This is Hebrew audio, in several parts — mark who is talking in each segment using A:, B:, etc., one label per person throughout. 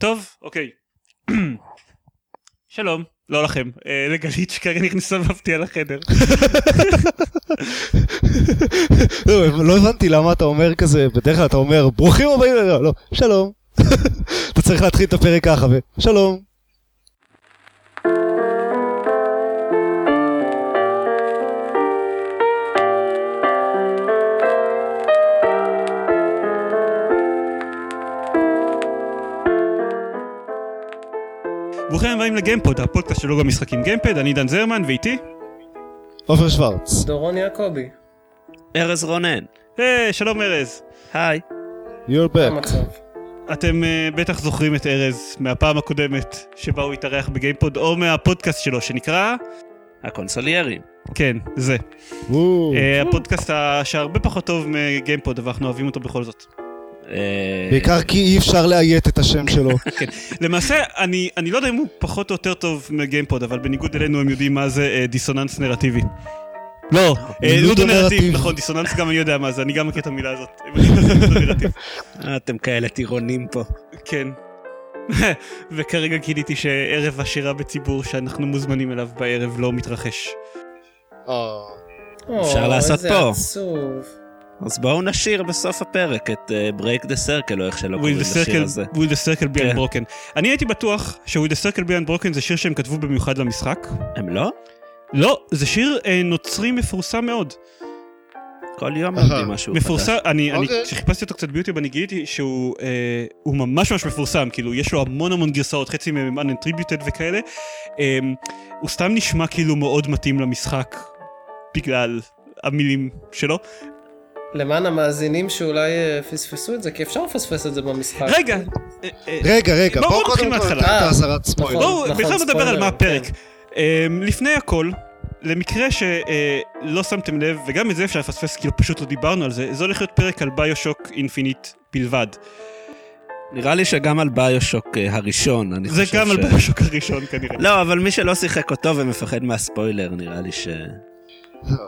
A: טוב, אוקיי. שלום, לא לכם, אה, לגלית שכרגע נכנסה מפתיע לחדר.
B: לא, לא הבנתי למה אתה אומר כזה, בדרך כלל אתה אומר ברוכים הבאים, לא, לא, שלום. אתה צריך להתחיל את הפרק ככה, ושלום.
A: ברוכים הבאים לגיימפוד, הפודקאסט של בלוג המשחקים גיימפד, אני דן זרמן, ואיתי?
B: עופר שוורץ.
C: דורון יעקבי.
D: ארז רונן.
A: היי, שלום ארז.
D: היי.
B: You're back.
A: אתם uh, בטח זוכרים את ארז מהפעם הקודמת שבה הוא התארח בגיימפוד, או מהפודקאסט שלו שנקרא...
D: הקונסוליירים.
A: כן, זה. Uh, הפודקאסט שהרבה פחות טוב מגיימפוד, אבל אנחנו אוהבים אותו בכל זאת.
D: אה,
B: בעיקר כי אי אפשר לאיית את השם שלו.
A: למעשה, אני, אני לא יודע אם הוא פחות או יותר טוב מגיימפוד, אבל בניגוד אלינו הם יודעים מה זה אה, דיסוננס נרטיבי. לא, אה,
B: לודו
A: לודו נרטיב,
B: נרטיב.
A: נכון, דיסוננס גם אני יודע מה זה, אני גם מכיר את המילה הזאת.
D: אה, אתם כאלה טירונים פה.
A: כן. וכרגע גיליתי שערב השירה בציבור שאנחנו מוזמנים אליו בערב לא מתרחש.
D: אפשר לעשות
C: איזה
D: פה.
C: עצוב.
D: אז בואו נשיר בסוף הפרק את אה, Break the Circle, או איך שלא קוראים לשיר
A: circle,
D: הזה.
A: will the circle be
D: כן.
A: unbroken. אני הייתי בטוח ש-Will the circle be unbroken זה שיר שהם כתבו במיוחד למשחק.
D: הם לא?
A: לא, זה שיר אה, נוצרי מפורסם מאוד.
D: כל יום. לומדים משהו
A: מפורסם,
D: חדש.
A: אני, אני,
B: אוקיי.
A: כשחיפשתי אותו קצת ביוטיוב אני גיליתי שהוא אה, הוא ממש ממש מפורסם, כאילו יש לו המון המון גרסאות, חצי מהם unattributed וכאלה. אה, הוא סתם נשמע כאילו מאוד מתאים למשחק, בגלל המילים שלו.
C: למען המאזינים שאולי אה, פספסו את זה, כי אפשר לפספס את זה במשחק.
A: רגע, אה, אה,
B: רגע, רגע,
A: בואו
B: בואו
A: נתחיל
B: קודם כל
A: מההתחלה.
B: ניתן את האזהרת ספוילר.
C: נכון.
A: בואו בכלל נדבר על מה הפרק.
C: כן.
A: אה, לפני הכל, למקרה שלא שמתם לב, וגם את זה אפשר לפספס, כאילו פשוט לא דיברנו על זה, זה הולך להיות פרק על BioShock Infinite בלבד.
D: נראה לי שגם על BioShock הראשון, אני
A: זה
D: חושב
A: גם
D: ש...
A: על ביושוק הראשון כנראה.
D: לא, אבל מי שלא שיחק אותו ומפחד מהספוילר, נראה לי ש...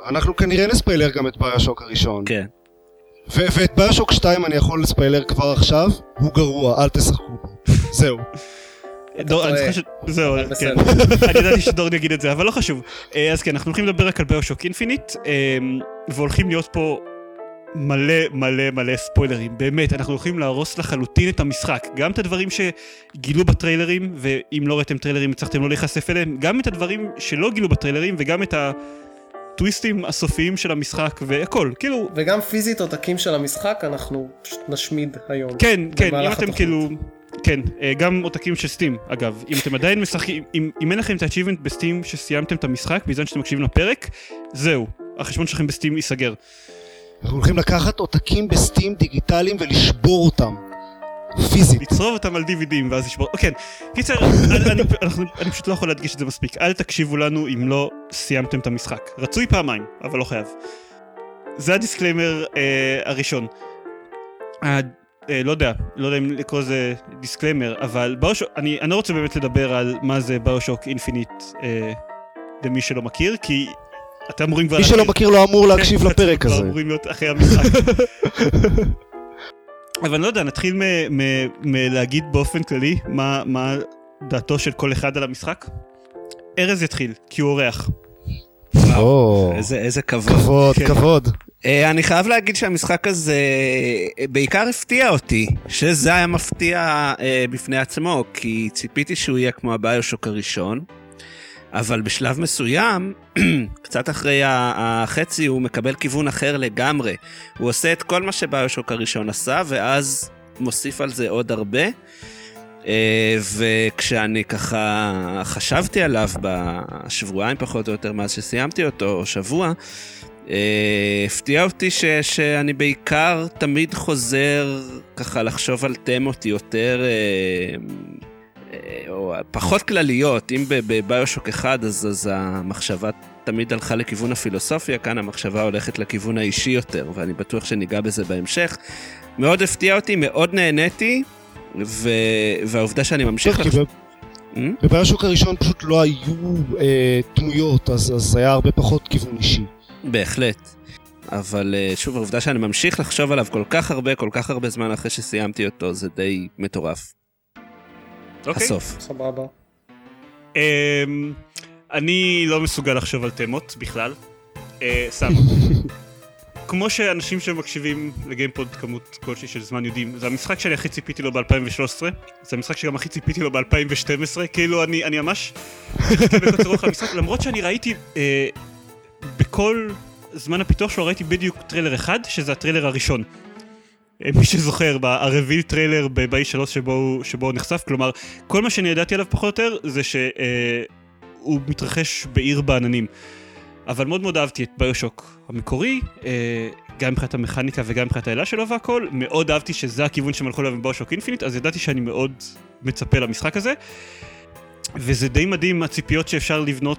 B: אנחנו כנראה נספיילר גם את BioShock הראשון.
D: כן.
B: ו- ואת BioShock 2 אני יכול לספיילר כבר עכשיו, הוא גרוע, אל תשחקו בו. זהו.
A: דור, אני
C: טועה.
A: זוכר ש... זהו, כן. אני ידעתי שדורון יגיד את זה, אבל לא חשוב. אה, אז כן, אנחנו הולכים לדבר רק על BioShock Infinite, אה, והולכים להיות פה מלא מלא מלא ספוילרים. באמת, אנחנו הולכים להרוס לחלוטין את המשחק. גם את הדברים שגילו בטריילרים, ואם לא ראיתם טריילרים הצלחתם לא להיחשף אליהם, גם את הדברים שלא גילו בטריילרים, וגם את הטוויסטים הסופיים של המשחק, והכל. כאילו,
C: וגם פיזית עותקים של המשחק אנחנו פשוט נשמיד היום.
A: כן, כן, אם אתם
C: התוכנית.
A: כאילו... כן, אה, גם עותקים של סטים, אגב. אם אתם עדיין משחקים, אם, אם אין לכם את ה-achievement בסטים שסיימתם את המשחק, בזמן שאתם מקשיבים לפרק, זהו, החשבון שלכם ב Steam ייסגר.
B: אנחנו הולכים לקחת עותקים ב Steam דיגיטליים ולשבור אותם. פיזית.
A: לצרוב אותם על DVDים ואז לשבור... כן, קיצר, אני, פשוט לא יכול להדגיש את זה מספיק. אל תקשיבו לנו אם לא סיימתם את המשחק. רצוי פעמיים, אבל לא חייב. זה ה disclaimer אה, הראשון. אה, אה, לא יודע, לא יודע אם לקרוא לזה דיסקליימר, אבל BioShock, אני, אני לא רוצה באמת לדבר על מה זה BioShock Infinite אה, למי שלא מכיר, כי אתם אמורים כבר...
B: מי שלא. מכיר לא אמור להקשיב
A: כן,
B: לפרק הזה.
A: אמורים להיות אחרי המשחק. אבל אני לא יודע, נתחיל מ- מ- מלהגיד באופן כללי מה, מה דעתו של כל אחד על המשחק. ארז יתחיל, כי הוא אורח.
B: או,
D: איזה איזה כבוד.
B: כבוד,
A: כן.
B: כבוד.
D: אה, אני חייב להגיד שהמשחק הזה אה, בעיקר הפתיע אותי, שזה היה מפתיע אה, בפני עצמו, כי ציפיתי שהוא יהיה כמו הביושוק הראשון, אבל בשלב מסוים, קצת אחרי החצי, הוא מקבל כיוון אחר לגמרי. הוא עושה את כל מה שביושוק הראשון עשה, ואז מוסיף על זה עוד הרבה. אה, וכשאני ככה חשבתי עליו בשבועיים פחות או יותר מאז שסיימתי אותו, או שבוע, אה, הפתיע אותי ש, שאני בעיקר תמיד חוזר ככה לחשוב על תמות יותר, אה, או פחות כלליות. אם בביושוק אחד אז, אז המחשבה תמיד הלכה לכיוון הפילוסופיה, כאן המחשבה הולכת לכיוון האישי יותר, ואני בטוח שניגע בזה בהמשך. מאוד הפתיע אותי, מאוד נהניתי, ו... והעובדה שאני ממשיך...
B: טוב, כי
D: לחשוב- Hmm?
B: בביושוק הראשון פשוט לא היו אה, דמויות, אז אז היה הרבה פחות כיוון אישי.
D: בהחלט. אבל אה, שוב, העובדה שאני ממשיך לחשוב עליו כל כך הרבה, כל כך הרבה זמן אחרי שסיימתי אותו, זה די מטורף.
A: אוקיי.
D: הסוף.
C: סבבה.
A: אמ, אני לא מסוגל לחשוב על תמות בכלל. אה, סתם. כמו שאנשים שמקשיבים לגיימפוד כמות כלשהי של זמן יודעים, זה המשחק שאני הכי ציפיתי לו ב-2013, זה המשחק שגם הכי ציפיתי לו ב-2012, כאילו אני, אני ממש חיכיתי בקוצר רוח למשחק, למרות שאני ראיתי אה, בכל זמן הפיתוח שלו ראיתי בדיוק טריילר אחד, שזה הטריילר הראשון. אה, מי שזוכר, ה reveal trailer ב-E3 שבו, שבו הוא נחשף, כלומר, כל מה שאני ידעתי עליו פחות או יותר זה שהוא מתרחש בעיר בעננים. אבל מאוד מאוד אהבתי את BioShock המקורי, אה, גם מבחינת המכניקה וגם מבחינת האלה שלו והכל, מאוד אהבתי שזה הכיוון שהם הלכו אליו עם BioShock Infinite, אז ידעתי שאני מאוד מצפה למשחק הזה. וזה די מדהים הציפיות שאפשר לבנות,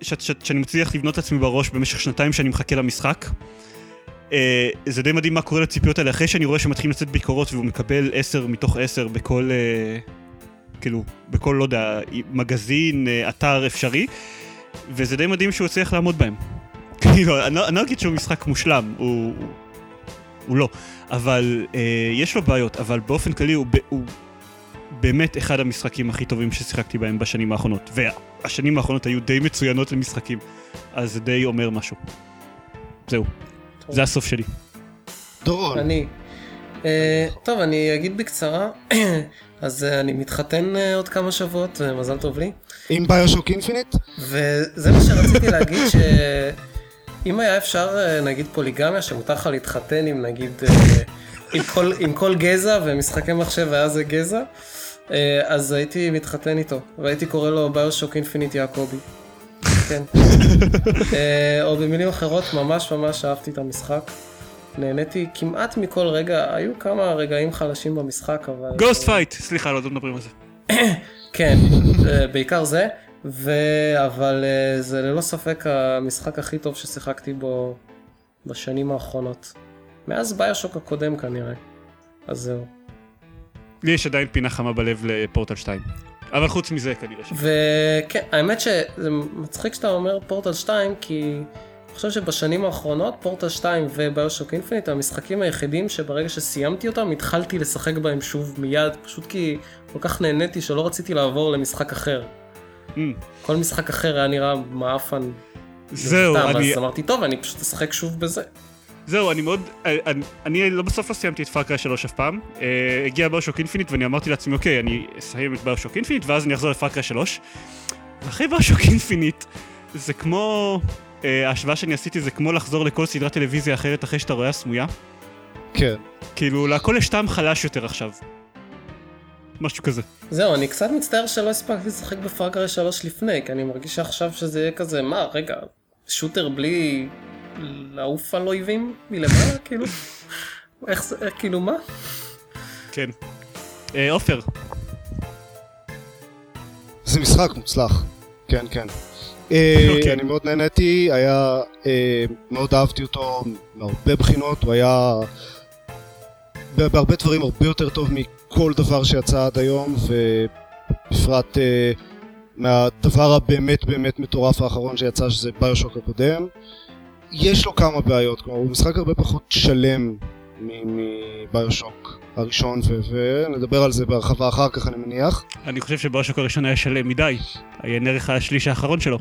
A: ש- ש- שאני מצליח לבנות את עצמי בראש במשך שנתיים שאני מחכה למשחק. אה, זה די מדהים מה קורה לציפיות האלה אחרי שאני רואה שמתחילים לצאת ביקורות והוא מקבל 10 מתוך 10 בכל, אה, כאילו, בכל, לא יודע, מגזין, אה, אתר אפשרי, וזה די מדהים שהוא הצליח לעמוד בהם. כאילו, אני לא אני לא אגיד שהוא משחק מושלם, הוא, הוא לא, אבל אה, יש לו בעיות, אבל באופן כללי הוא, הוא באמת אחד המשחקים הכי טובים ששיחקתי בהם בשנים האחרונות, והשנים האחרונות היו די מצוינות למשחקים, אז זה די אומר משהו. זהו. זה הסוף שלי.
B: דורון.
C: אני. אה, טוב, אני אגיד בקצרה. אז אה, אני מתחתן אה, עוד כמה שבועות, מזל טוב לי.
B: עם ביושוק אינפיניט?
C: וזה מה שרציתי להגיד, שאם היה אפשר, נגיד פוליגמיה, שמותר לך להתחתן עם נגיד, עם כל, עם כל גזע, ומשחקי מחשב היה זה גזע, אז הייתי מתחתן איתו, והייתי קורא לו BioShock Infinite יעקבי. כן. אה, או במילים אחרות, ממש ממש אהבתי את המשחק. נהניתי כמעט מכל רגע, היו כמה רגעים חלשים במשחק, אבל...
A: Ghost fight! סליחה, לא מדברים על זה.
C: כן, אה, בעיקר זה, ו... אבל אה, זה ללא ספק המשחק הכי טוב ששיחקתי בו בשנים האחרונות. מאז ביושוק הקודם כנראה. אז זהו.
A: לי יש עדיין פינה חמה בלב לפורטל 2. אבל חוץ מזה כנראה ש...
C: וכן, האמת שזה מצחיק שאתה אומר פורטל 2, כי אני חושב שבשנים האחרונות פורטל 2 וביושוק אינפיניט הם המשחקים היחידים שברגע שסיימתי אותם התחלתי לשחק בהם שוב מיד, פשוט כי כל כך נהניתי שלא רציתי לעבור למשחק אחר.
A: Mm,
C: כל משחק אחר היה נראה מעפן.
A: זהו, אני...
C: אז אמרתי, טוב, אני פשוט אשחק שוב בזה.
A: זהו, אני מאוד... אני, אני לא בסוף לא סיימתי את פארקריי 3 אף פעם. Uh, הגיע ביושוק אינפיניט ואני אמרתי לעצמי, אוקיי, אני אסיים את ביושוק אינפיניט ואז אני אחזור ל Far Cry 3. ואחרי ביושוק אינפיניט, זה כמו... Uh, ההשוואה שאני עשיתי זה כמו לחזור לכל סדרת טלוויזיה אחרת אחרי שאתה רואה הסמויה.
B: כן.
A: כאילו, להכל יש טעם חלש יותר עכשיו. משהו כזה.
C: זהו, אני קצת מצטער שלא הספקתי לשחק בפארקריי 3 לפני, כי אני מרגיש שעכשיו שזה יהיה כזה, מה, רגע, שוטר בלי לעוף על אויבים מלמעלה, כאילו? איך זה, כאילו מה?
A: כן. אה, עופר,
B: זה משחק מוצלח. כן, כן. אה,
A: אוקיי.
B: אני מאוד נהניתי, היה... אה, מאוד אהבתי אותו מהרבה בחינות, הוא היה... בהרבה דברים הרבה יותר טוב מכל דבר שיצא עד היום, ובפרט מהדבר הבאמת באמת מטורף האחרון שיצא, שזה ביושוק הקודם. יש לו כמה בעיות, כלומר הוא משחק הרבה פחות שלם מ- מביושוק הראשון, ו- ונדבר על זה בהרחבה אחר כך אני מניח.
A: אני חושב שביושוק הראשון היה שלם מדי. עיין ערך השליש האחרון שלו.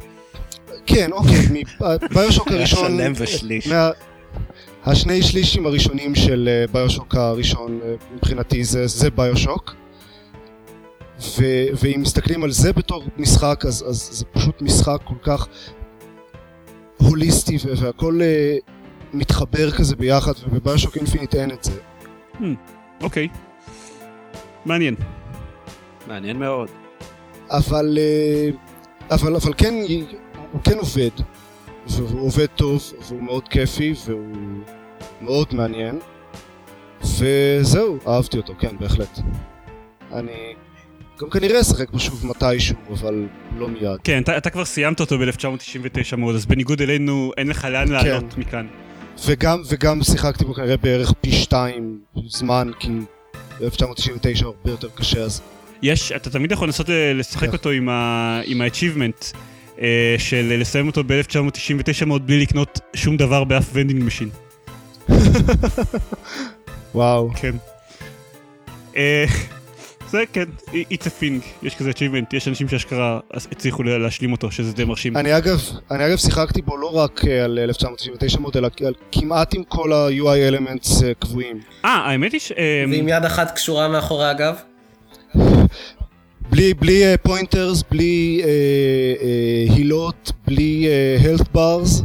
B: כן, אוקיי, מ- ביושוק
D: היה
B: הראשון...
D: שלם ושליש.
B: מה... השני שלישים הראשונים של אה, ביושוק הראשון אה, מבחינתי זה, זה ביושוק. ו, ואם מסתכלים על זה בתור משחק, אז, אז זה פשוט משחק כל כך הוליסטי והכל אה, מתחבר כזה ביחד, ובביושוק אינפיניט אין את זה.
A: אוקיי. מעניין.
D: מעניין מאוד.
B: אבל, אה, אבל, אבל כן, הוא כן עובד, והוא עובד טוב, והוא מאוד כיפי, והוא מאוד מעניין, וזהו, אהבתי אותו, כן, בהחלט. אני גם כנראה אשחק בו שוב מתישהו, אבל לא מיד.
A: כן, אתה, אתה כבר סיימת אותו ב-1999 mode, אז בניגוד אלינו, אין לך לאן לעלות מכאן.
B: וגם, וגם שיחקתי בו כנראה בערך פי שתיים זמן, כי ב-1999 הרבה יותר קשה, אז
A: יש, אתה תמיד יכול לנסות אה, לשחק
B: כן.
A: אותו עם ה-achievement אה, של לסיים אותו ב-1999 mode בלי לקנות שום דבר באף vending machine.
B: וואו.
A: כן. אה, זה כן, it's a thing, יש כזה achievement, יש אנשים שאשכרה הצליחו להשלים אותו, שזה די מרשים.
B: אני אגב, אני אגב שיחקתי בו לא רק אה, על 1999 מודל, אלא על כמעט עם כל ה-UI elements אה, קבועים.
A: אה, האמת היא ש... אה,
C: ועם יד אחת קשורה מאחורי הגב?
B: בלי, בלי פוינטרס, בלי אה, אה, הילות, בלי health bars.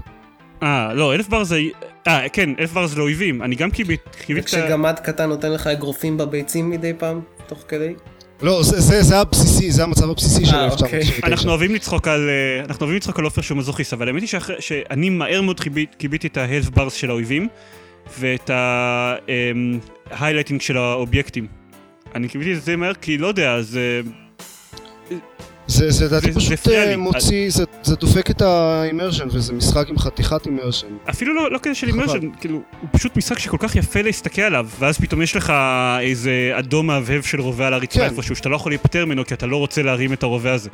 A: אה, לא, אלף בר זה... אה, כן, אלף בר זה לאויבים. אני גם ה-
C: וכשגמד קטן נותן לך אגרופים בביצים מדי פעם, תוך כדי?
B: לא, זה, זה, זה הבסיסי, זה המצב הבסיסי של
C: אה,
B: 1999.
A: אנחנו אוהבים לצחוק על... אה, אנחנו אוהבים לצחוק על עופר שהוא מזוכיסט, אבל האמת היא שאחרי- שאני מהר מאוד קיביתי את ה-health bars של האויבים, ואת ה-highlighting של האובייקטים. אני קיביתי את זה מהר כי לא יודע, זה...
B: זה, זה לדעתי
A: זה- זה
B: פשוט
A: לי.
B: אה, מוציא, זה, זה דופק את ה immersion, וזה משחק עם חתיכת immersion.
A: אפילו לא, לא כזה של. immersion, כאילו, הוא פשוט משחק שכל כך יפה להסתכל עליו, ואז פתאום יש לך איזה אדום מהבהב של רובה על הרצפה
B: כן.
A: איפשהו, שאתה לא יכול להיפטר ממנו כי אתה לא רוצה להרים את הרובה הזה.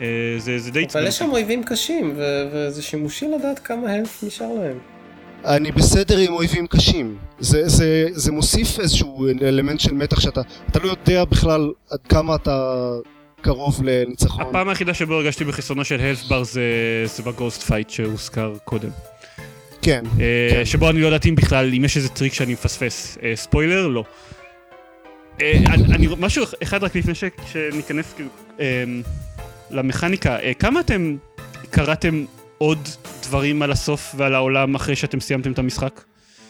A: אה, זה, זה די
C: אבל יש שם אויבים קשים, ו- וזה שימושי לדעת כמה health נשאר להם.
B: אני בסדר עם אויבים קשים. זה, זה, זה מוסיף איזשהו אלמנט של מתח שאתה אתה לא יודע בכלל עד כמה אתה קרוב לניצחון.
A: הפעם היחידה שבו הרגשתי בחסרונו של health bar זה, זה ב ghost fight שהוזכר קודם.
B: כן.
A: אה,
B: כן.
A: שבו אני לא יודע אם בכלל, אם יש איזה טריק שאני מפספס. אה, ספוילר? לא. אה, אני, אני, משהו אחד רק לפני ש, שניכנס כאילו, למכניקה, כמה אתם קראתם עוד דברים על הסוף ועל העולם אחרי שאתם סיימתם את המשחק?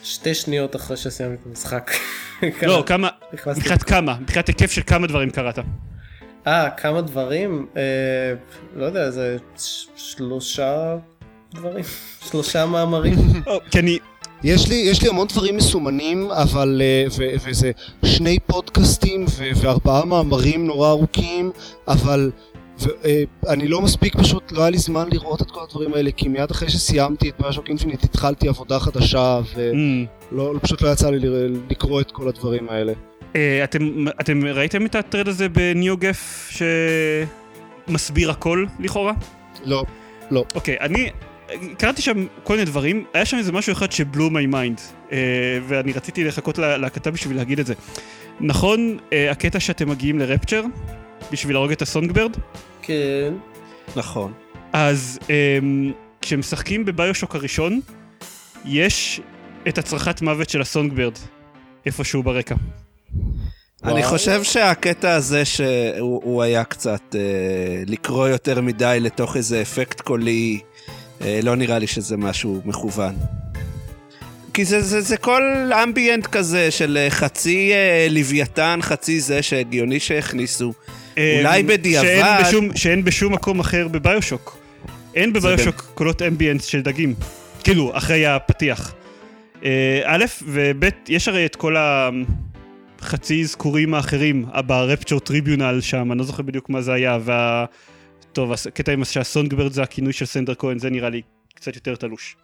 C: שתי שניות אחרי שסיימתי את המשחק.
A: לא, כמה. מבחינת כמה, מבחינת היקף של כמה דברים קראת.
C: אה, כמה דברים? אה, לא יודע, זה שלושה דברים? שלושה מאמרים?
A: כי אני,
B: יש לי, יש לי המון דברים מסומנים, אבל... אה, ו, וזה שני פודקאסטים ו, וארבעה מאמרים נורא ארוכים, אבל... ואני לא מספיק פשוט, לא היה לי זמן לראות את כל הדברים האלה, כי מיד אחרי שסיימתי את ביושוק אינפינית התחלתי עבודה חדשה, ולא פשוט לא יצא לי לקרוא את כל הדברים האלה.
A: אה, אתם, אתם ראיתם את ה thread הזה ב NeoGAF שמסביר הכל לכאורה?
B: לא, לא.
A: אוקיי, אני קראתי שם כל מיני דברים, היה שם איזה משהו אחד ש blew my mind, ואני רציתי לחכות לה- להקלטה בשביל להגיד את זה. נכון, אה, הקטע שאתם מגיעים ל Rapture, בשביל להרוג את ה Songbird,
C: כן.
D: נכון.
A: אז אה, כשמשחקים בביושוק הראשון, יש את הצרחת מוות של הסונגברד, איפשהו ברקע.
D: אני. חושב שהקטע הזה שהוא הוא היה קצת אה, לקרוא יותר מדי לתוך איזה אפקט קולי, אה, לא נראה לי שזה משהו מכוון. כי זה, זה, זה כל אמביאנט כזה של אה, חצי אה, לוויתן, חצי זה שהגיוני שהכניסו. אולי
A: אה,
D: בדיעבד-
A: שאין בשום, שאין בשום מקום אחר בביושוק. אין בביושוק קולות אמביאנס של דגים. כאילו, אחרי הפתיח. א', וב', יש הרי את כל החצי אזכורים האחרים, ברפצ'ר טריביונל שם, אני לא זוכר בדיוק מה זה היה, וה... טוב, הקטע עם שהסונגברד זה הכינוי של סנדר כהן, זה נראה לי קצת יותר תלוש.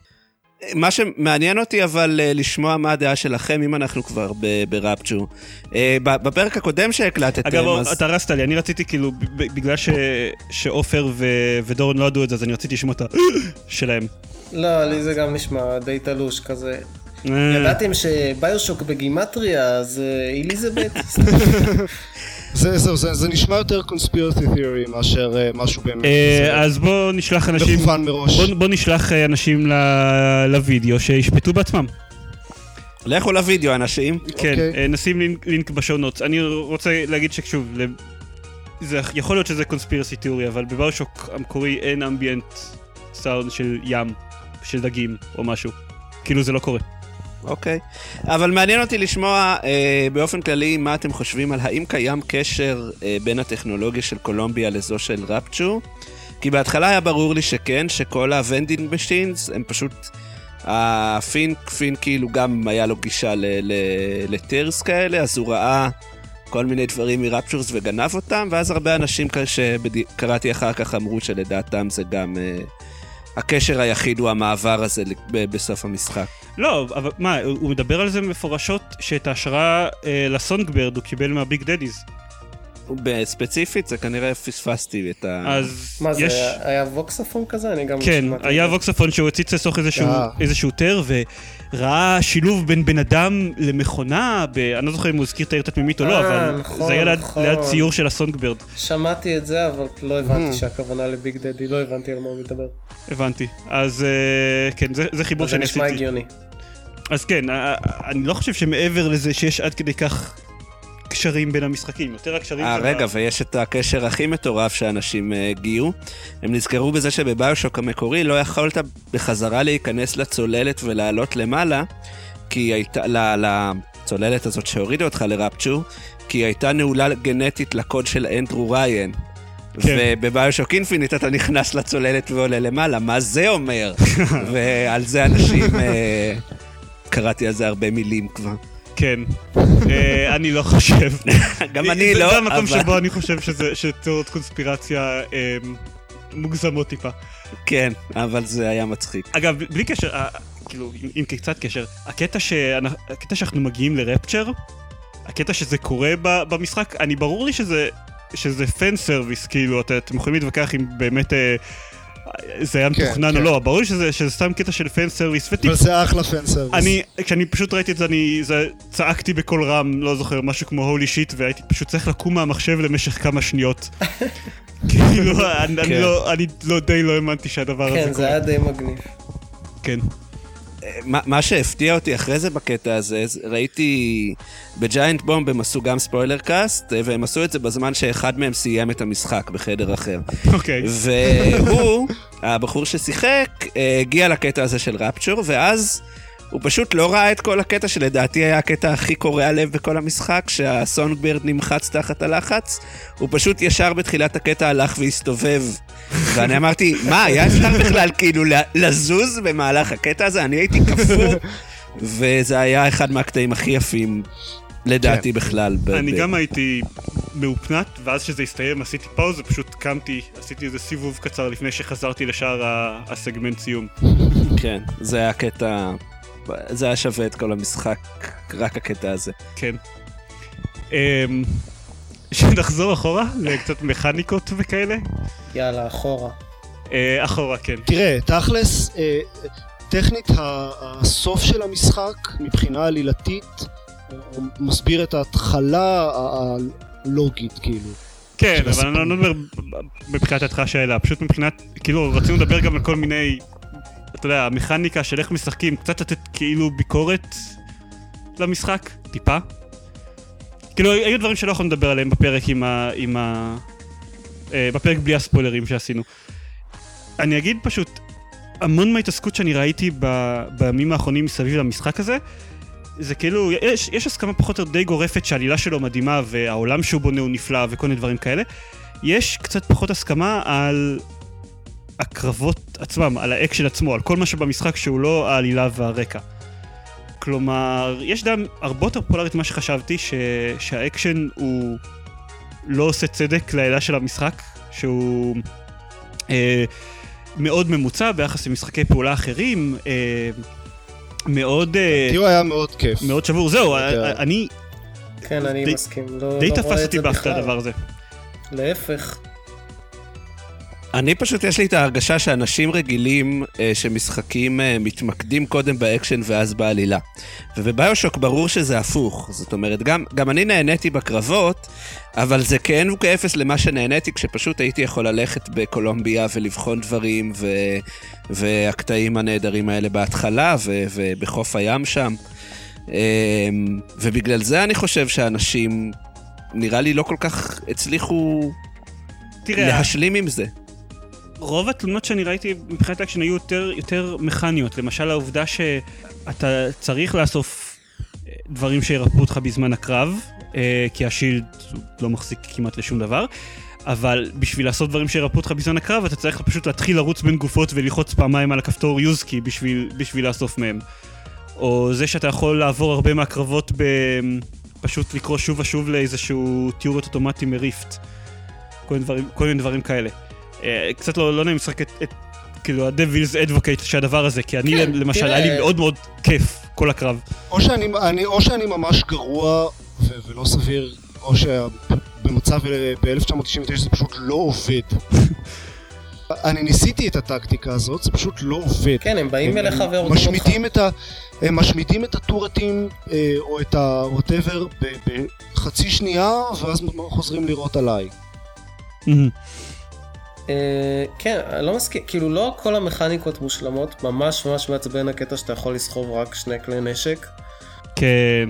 D: מה שמעניין אותי אבל אה, לשמוע מה הדעה שלכם, אם אנחנו כבר ברפצ'ו. אה, בפרק הקודם שהקלטתם,
A: אגב,
D: אז...
A: אתה הרסת לי, אני רציתי כאילו, בגלל ש- שעופר ו- ודורון לא ידעו את זה, אז אני רציתי לשמוע את ה... שלהם.
C: לא, לי זה גם נשמע די תלוש כזה.
A: אה,
C: ידעתם שביושוק בגימטריה, אז אה, אליזבת?
B: זה, זהו, זה, זה נשמע יותר קונספירטי תיאורי מאשר אה, משהו באמת. זה
A: אז בוא נשלח אנשים,
B: מכוון מראש.
A: בוא, בוא נשלח אה, אנשים ל- לוידאו שישפטו בעצמם.
D: לכו לוידאו, אנשים.
A: כן,
B: אוקיי.
A: אה, נשים לינק, לינק ב show notes. אני רוצה להגיד ששוב, ל- זה יכול להיות שזה conspiracy theory, אבל ב BioShock המקורי אין ambient sound של ים, של דגים או משהו. כאילו זה לא קורה.
D: אוקיי. אבל מעניין אותי לשמוע אה, באופן כללי מה אתם חושבים על האם קיים קשר אה, בין הטכנולוגיה של קולומביה לזו של Rapture. כי בהתחלה היה ברור לי שכן, שכל ה vending machines הם פשוט... הפינק, פינק כאילו גם היה לו גישה ל tears כאלה, אז הוא ראה כל מיני דברים מ Rapture וגנב אותם, ואז הרבה אנשים שקראתי אחר כך אמרו שלדעתם זה גם... אה, הקשר היחיד הוא המעבר הזה ב- בסוף המשחק.
A: לא, אבל מה, הוא מדבר על זה מפורשות, שאת ההשראה אה, ל Songbird הוא קיבל מה Big
D: Daddies. ספציפית זה כנראה פספסתי את ה...
A: אז
C: מה זה,
A: יש...
C: היה- היה ווקספון כזה? אני גם...
A: כן, היה
C: זה.
A: ווקספון שהוא הציץ לסוך איזשהו,
B: אה.
A: איזשהו תר, וראה שילוב בין בן אדם למכונה, ב... אני לא זוכר אם הוא הזכיר את העיר התמימית או לא,
C: אה,
A: אבל
C: נכון,
A: זה היה ליד,
C: נכון.
A: ליד ציור של הסונגברד,
C: שמעתי את זה, אבל לא. הבנתי שהכוונה לביג דדי, לא הבנתי על מה הוא מדבר.
A: הבנתי. אז אה, כן, זה, זה חיבור
C: אבל זה
A: שאני
C: נשמע
A: עשיתי.
C: הגיוני.
A: אז כן, אה, אני לא חושב שמעבר לזה שיש עד כדי כך קשרים בין המשחקים, יותר הקשרים...
D: אה, רגע,
A: ה-
D: ויש את הקשר הכי מטורף שאנשים אה, הגיעו. הם נזכרו בזה שבביושוק המקורי לא יכולת בחזרה להיכנס לצוללת ולעלות למעלה, כי הייתה, ל- לצוללת הזאת שהורידה אותך לרפצ'ו, כי היא הייתה נעולה גנטית לקוד של אנדרו ריין.
A: כן.
D: ובביושוק אינפינית אתה נכנס לצוללת ועולה למעלה, מה זה אומר? ועל זה אנשים... אה, קראתי על זה הרבה מילים כבר.
A: כן. אה, אני לא חושב.
D: גם אני לא,
A: זה המקום
D: אבל...
A: שבו אני חושב שתיאוריות קונספירציה אה, מוגזמות טיפה.
D: כן, אבל זה היה מצחיק.
A: אגב, בלי קשר, אה, כאילו, עם- קצת קשר, הקטע, שאנ- הקטע שאנחנו מגיעים ל Rapture, הקטע שזה קורה במשחק, אני ברור לי שזה, שזה fan service, כאילו, את- אתם יכולים להתווכח אם באמת זה היה
B: כן,
A: מתוכנן או
B: כן.
A: לא, ברור לי שזה, שזה סתם קטע של fan service, וטיפה,
B: אבל זה אחלה fan service.
A: אני, כשאני פשוט ראיתי את זה, אני זה, צעקתי בקול רם, לא זוכר, משהו כמו holy shit, והייתי פשוט צריך לקום מהמחשב למשך כמה שניות. כאילו, אני, אני,
D: כן.
A: לא, אני לא, די לא האמנתי שהדבר הזה
C: כן,
A: קורה.
C: זה היה די מגניב.
A: כן.
D: מה, מה שהפתיע אותי אחרי זה בקטע הזה, זה- ראיתי ב Giant Bomb הם עשו גם spoiler cast, והם עשו את זה בזמן שאחד מהם סיים את המשחק בחדר אחר.
A: אוקיי.
D: והוא, הבחור ששיחק, אה, הגיע לקטע הזה של Rapture, ואז הוא פשוט לא ראה את כל הקטע שלדעתי היה הקטע הכי קורע לב בכל המשחק, שה Songbird נמחץ תחת הלחץ, הוא פשוט ישר בתחילת הקטע הלך והסתובב. ואני אמרתי, מה, היה אפשר בכלל כאילו לזוז במהלך הקטע הזה? אני הייתי קפוא, וזה היה אחד מהקטעים הכי יפים, לדעתי בכלל. ב-
A: אני
D: ב-
A: גם הייתי מאופנת, ואז שזה הסתיים עשיתי פאוזה, פשוט קמתי, עשיתי איזה סיבוב קצר לפני שחזרתי לשאר הסגמנט סיום.
D: כן, זה היה קטע... זה היה שווה את כל המשחק, רק הקטע הזה.
A: כן. אמ, שנחזור אחורה לקצת מכניקות וכאלה?
C: יאללה, אחורה.
A: אה, אחורה, כן.
B: תראה, תכלס, אה, טכנית הסוף של המשחק, מבחינה עלילתית, הוא מסביר את ההתחלה הלוגית, כאילו.
A: כן, אבל. אני לא מדבר מבחינת התחלה של האלה, פשוט מבחינת, כאילו, רצינו לדבר גם על כל מיני, אתה יודע, המכניקה של איך משחקים, קצת לתת כאילו ביקורת למשחק, טיפה. כאילו, היו דברים שלא יכולנו לדבר עליהם בפרק עם ה... עם ה... אה, בפרק בלי הספוילרים שעשינו. אני אגיד פשוט, המון מההתעסקות שאני ראיתי ב... בימים האחרונים מסביב למשחק הזה, זה כאילו, יש, יש הסכמה פחות או יותר די גורפת שהעלילה שלו מדהימה והעולם שהוא בונה הוא נפלא וכל מיני דברים כאלה. יש קצת פחות הסכמה על הקרבות עצמם, על האקשן עצמו, על כל מה שבמשחק שהוא לא העלילה והרקע. כלומר, יש דעה הרבה יותר פופולרית ממה שחשבתי, ש... שהאקשן הוא לא עושה צדק לעלילה של המשחק, שהוא אה, מאוד ממוצע ביחס למשחקי פעולה אחרים, אה, מאוד... אה,
B: תראו, היה מאוד כיף.
A: מאוד שבור, זהו,
B: אתה-
A: אני
C: כן, אני
A: די-
C: מסכים. לא
A: די
C: לא
A: תפס אותי
C: בכלל.
A: הדבר הזה.
C: להפך.
D: אני פשוט, יש לי את ההרגשה שאנשים רגילים אה, שמשחקים אה, מתמקדים קודם באקשן ואז בעלילה. וב BioShock ברור שזה הפוך. זאת אומרת, גם, גם אני נהניתי בקרבות, אבל זה כאין וכאפס למה שנהניתי כשפשוט הייתי יכול ללכת בקולומביה ולבחון דברים, ו, והקטעים הנהדרים האלה בהתחלה, ו, ובחוף הים שם. אה, ובגלל זה אני חושב שאנשים, נראה לי לא כל כך הצליחו
A: תראה,
D: להשלים עם זה.
A: רוב התלונות שאני ראיתי מבחינת אקשן היו יותר, יותר מכניות. למשל העובדה שאתה צריך לאסוף אה, דברים שירפאו אותך בזמן הקרב, אה, כי השילד לא מחזיק כמעט לשום דבר. אבל בשביל לעשות דברים שירפאו אותך בזמן הקרב, אתה צריך פשוט להתחיל לרוץ בין גופות וללחוץ פעמיים על הכפתור יוזקי בשביל, בשביל לאסוף מהם. או זה שאתה יכול לעבור הרבה מהקרבות ב... פשוט לקרוא שוב ושוב לאיזשהו תיאוריות אוטומטי מריפט. כל מיני דברים, כל מיני דברים כאלה. אה, קצת לא, לא נעים לשחק את, את כאילו ה-Devil's Advocate של הדבר הזה, כי אני
C: כן,
A: למשל,
C: תראה.
A: היה לי מאוד מאוד כיף כל הקרב.
B: או שאני, אני, או שאני ממש גרוע ו- ולא סביר, או במצב ב-1999 זה פשוט לא עובד. אני ניסיתי את הטקטיקה הזאת, זה פשוט לא עובד.
C: כן, הם באים אליך והורגים אותך.
B: משמידים את ה... הם משמידים את הטורטים אה, או את ה-whatever בחצי שנייה, ואז חוזרים לירות עליי.
C: אה, כן, אני לא מסכים, כאילו לא כל המכניקות מושלמות, ממש ממש מעצבן הקטע שאתה יכול לסחוב רק שני כלי נשק.
A: כן.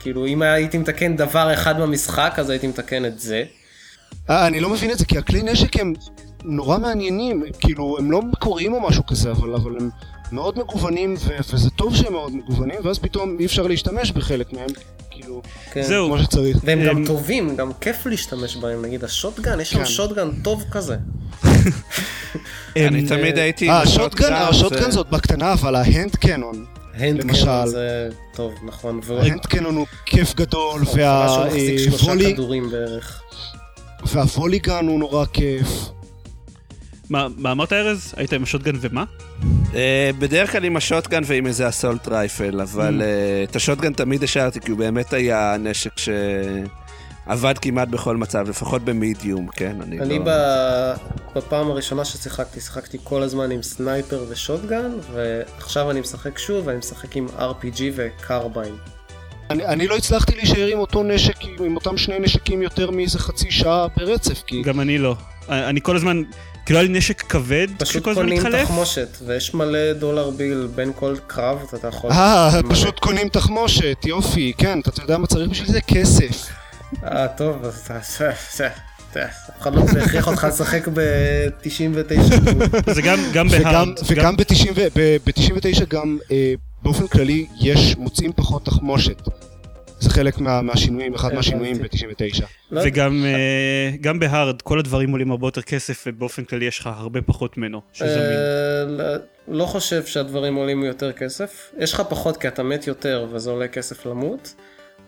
C: כאילו אם הייתי מתקן דבר אחד במשחק, אז הייתי מתקן את זה.
B: אה, אני לא מבין את זה, כי הכלי נשק הם נורא מעניינים, כאילו הם לא מקוריים או משהו כזה, אבל, אבל הם מאוד מגוונים, ו- וזה טוב שהם מאוד מגוונים, ואז פתאום אי אפשר להשתמש בחלק מהם, כאילו,
C: כן.
A: זהו.
B: כמו שצריך.
C: והם גם טובים, גם כיף להשתמש בהם, נגיד השוטגן, יש שם
B: כן.
C: שוטגן טוב כזה.
D: אני תמיד הייתי...
B: אה, השוטגן,
D: זה-
B: השוטגן זאת בקטנה, אבל ההנד קנון,
C: הנד
B: למשל.
C: קנון זה טוב, נכון.
B: ההנד קנון הוא כיף גדול,
C: משהו מחזיק שלושה
B: והוולי,
C: כדורים בערך.
B: והווליגן הוא נורא כיף.
A: מה מה אמרת ארז? היית עם השוטגן ומה?
D: אה, בדרך כלל עם השוטגן ועם איזה אסולט רייפל, אבל אה, את השוטגן תמיד השארתי, כי הוא באמת היה נשק שעבד כמעט בכל מצב, לפחות במדיום, כן? אני
C: אני
D: לא...
C: ב- בפעם הראשונה ששיחקתי, שיחקתי כל הזמן עם סנייפר ושוטגן, ועכשיו אני משחק שוב, ואני משחק עם RPG וקרביין.
B: אני, אני לא הצלחתי להישאר עם אותו נשק, עם אותם שני נשקים יותר מאיזה חצי שעה ברצף, כי...
A: גם אני לא. אני כל הזמן, כאילו היה לי נשק כבד
C: פשוט קונים. תחמושת, ויש מלא דולר ביל בין כל קרב, אתה יכול...
B: אה. פשוט קונים תחמושת, יופי, כן, אתה יודע מה צריך בשביל זה? כסף.
C: אה, טוב, אז זה- זה- אף אחד לא הכריח אותך לשחק ב-99.
A: זה גם, בהארד.
B: וגם ב-99 גם אה, באופן כללי יש, מוצאים פחות תחמושת. זה חלק מה, מהשינויים, אחד. מהשינויים ב-99.
C: לא.
A: וגם אה, גם בהארד, כל הדברים עולים הרבה יותר כסף, ובאופן כללי יש לך הרבה פחות ממנו שזמין.
C: אה, לא- לא חושב שהדברים עולים יותר כסף. יש לך פחות כי אתה מת יותר וזה עולה כסף למות.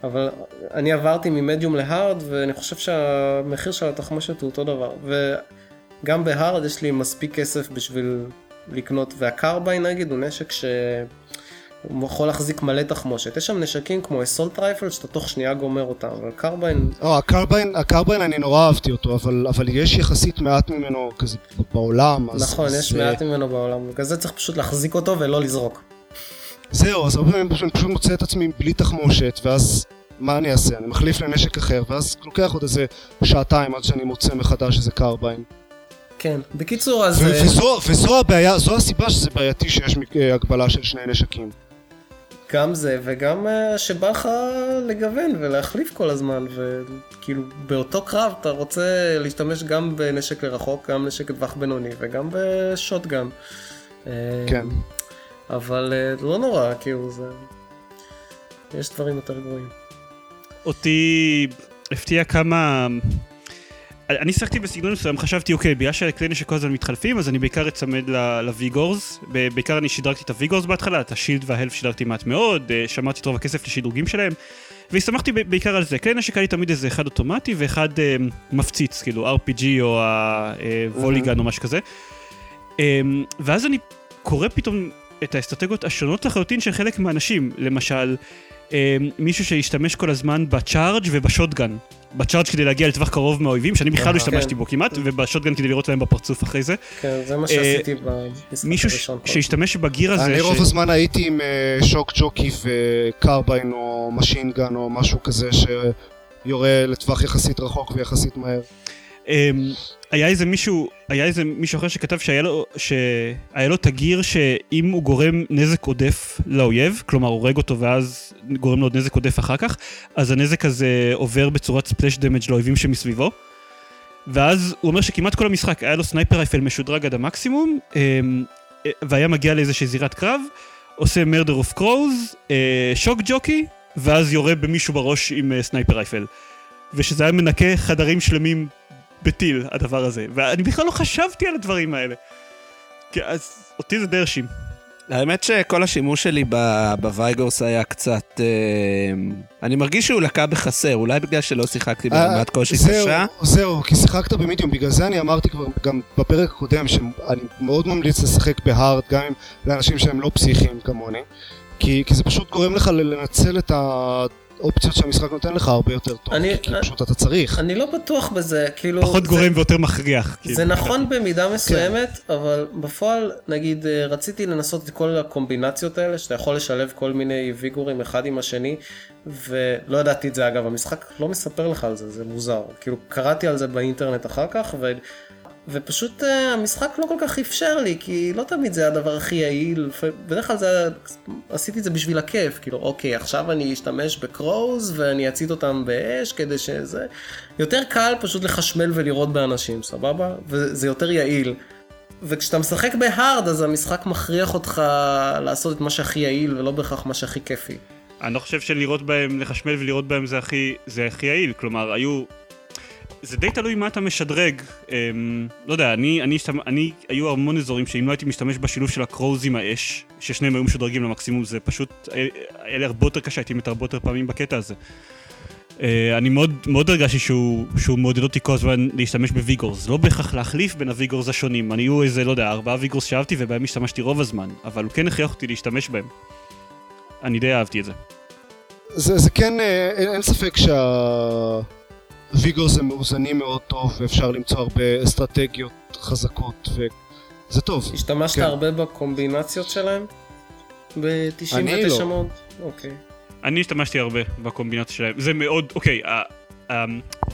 C: אבל אני עברתי ממדיום להארד ואני חושב שהמחיר של התחמושת הוא אותו דבר. וגם בהארד יש לי מספיק כסף בשביל לקנות, והקרביין נגיד הוא נשק ש... הוא יכול להחזיק מלא תחמושת. יש שם נשקים כמו אסולט רייפל שאתה תוך שנייה גומר אותם, אבל קרביין
B: או, הקרביין, הקרביין אני נורא אהבתי אותו, אבל, אבל יש יחסית מעט ממנו כזה בעולם. אז,
C: נכון,
B: אז,
C: יש
B: אה,
C: מעט ממנו בעולם, בגלל זה צריך פשוט להחזיק אותו ולא לזרוק.
B: זהו, אז הרבה פעמים פשוט, פשוט מוצא את עצמי בלי תחמושת, ואז מה אני אעשה? אני מחליף לנשק אחר, ואז לוקח עוד איזה שעתיים עד שאני מוצא מחדש איזה קרביין.
C: כן. בקיצור, אז... אה,
B: וזו, וזו הבעיה, זו הסיבה שזה בעייתי שיש אה, הגבלה של שני נשקים.
C: גם זה, וגם אה, שבא לך לגוון ולהחליף כל הזמן, וכאילו באותו קרב אתה רוצה להשתמש גם בנשק לרחוק, גם נשק לטווח בינוני וגם בשוטגן. אה,
B: כן.
C: אבל אה, לא נורא, כאילו זה... יש דברים יותר גרועים.
A: אותי הפתיע כמה... אני שיחקתי בסגנון מסוים, חשבתי, אוקיי, בגלל שהכלי נשק כל הזמן מתחלפים, אז אני בעיקר אצמד לוויגורס. בעיקר אני שדרגתי את הוויגורס בהתחלה, את השילד וההלף שדרגתי מעט מאוד, אה, שמרתי את רוב הכסף לשדרוגים שלהם, והסתמכתי בעיקר על זה. כלי נשק היה לי תמיד איזה אחד אוטומטי ואחד אה, מפציץ, כאילו RPG או הווליגן או משהו כזה. אה, ואז אני קורא פתאום את האסטרטגיות השונות לחלוטין של חלק מהאנשים. למשל, אה, מישהו שהשתמש כל הזמן בצ'ארג' ובשוטגן. בצ'ארג' כדי להגיע לטווח קרוב מהאויבים, שאני בכלל לא השתמשתי
C: כן.
A: בו כמעט, ובשוטגן כדי לראות להם בפרצוף אחרי זה.
C: כן, זה מה
A: אה,
C: שעשיתי במשחק
A: מישהו
C: הראשון. כל
A: שהשתמש בגיר הזה,
B: אני רוב הזמן הייתי עם אה, שוק ג'וקי וקרביין או משינגן או משהו כזה שיורה לטווח יחסית רחוק ויחסית מהר.
A: אמ, היה איזה מישהו, היה איזה מישהו אחר שכתב שהיה לו, שהיה לו את ה gear שאם הוא גורם נזק עודף לאויב, כלומר הורג אותו ואז גורם לו עוד נזק עודף אחר כך, אז הנזק הזה עובר בצורת splash damage לאויבים שמסביבו. ואז הוא אומר שכמעט כל המשחק היה לו sniper rifle משודרג עד המקסימום, אה, והיה מגיע לאיזושהי זירת קרב, עושה Murder of Crows, Shock Jockey, ואז יורה במישהו בראש עם אה, sniper rifle. ושזה היה מנקה חדרים שלמים בטיל, הדבר הזה. ואני בכלל לא חשבתי על הדברים האלה. כי אז אותי זה די הרשים.
D: האמת שכל השימוש שלי ב- בווייגורס היה קצת... אה, אני מרגיש שהוא לקה בחסר, אולי בגלל שלא שיחקתי ברמת קושי
B: אה, זהו,
D: קשה.
B: זהו, כי שיחקת במדיום, בגלל זה אני אמרתי כבר גם בפרק הקודם שאני מאוד ממליץ לשחק בהארד, גם עם לאנשים שהם לא פסיכיים כמוני, כי, כי זה פשוט גורם לך לנצל את, ה, האופציות שהמשחק נותן לך הרבה יותר טוב,
C: אני-
B: כי פשוט אתה צריך.
C: אני לא בטוח בזה, כאילו...
A: פחות
C: זה-
A: גורם ויותר מכריח. כאילו.
C: זה נכון במידה מסוימת, אבל בפועל, נגיד, אה, רציתי לנסות את כל הקומבינציות האלה, שאתה יכול לשלב כל מיני ויגורים אחד עם השני, ולא ידעתי את זה אגב, המשחק לא מספר לך על זה, זה מוזר. כאילו, קראתי על זה באינטרנט אחר כך, ו... ופשוט אה, המשחק לא כל כך אפשר לי, כי לא תמיד זה הדבר הכי יעיל, בדרך כלל זה, עשיתי את זה בשביל הכיף, כאילו אוקיי, עכשיו אני אשתמש בקרוז ואני אצית אותם באש כדי שזה... יותר קל פשוט לחשמל ולירות באנשים, סבבה? וזה יותר יעיל. וכשאתה משחק בהארד אז המשחק מכריח אותך לעשות את מה שהכי יעיל ולא בהכרח מה שהכי כיפי.
A: אני לא חושב שלראות בהם, לחשמל ולראות בהם זה הכי, זה הכי יעיל, כלומר, היו... זה די תלוי מה אתה משדרג. אמ, לא יודע, אני, אני, השתמ- אני, היו המון אזורים שאם לא הייתי משתמש בשילוב של הקרוז עם האש, ששניהם היו משודרגים למקסימום, זה פשוט, היה לי הרבה יותר קשה, הייתי מת הרבה יותר פעמים בקטע הזה. אה, אני מאוד, מאוד הרגשתי שהוא, שהוא מעודד אותי כל הזמן להשתמש בוויגורס, לא בהכרח להחליף בין הוויגורס השונים, אני היו איזה, לא יודע, ארבעה ויגורס שאהבתי ובהם השתמשתי רוב הזמן, אבל הוא כן הכריח אותי להשתמש בהם. אני די אהבתי את זה.
B: זה, זה כן, אה, אין, אין ספק שהוויגורס הם מאוזנים מאוד טוב ואפשר למצוא הרבה אסטרטגיות חזקות וזה טוב.
C: השתמשת
B: כן.
C: הרבה בקומבינציות שלהם? ב-99
B: אני לא.
C: מאוד? אוקיי.
A: אני השתמשתי הרבה בקומבינציה שלהם. זה מאוד, אוקיי,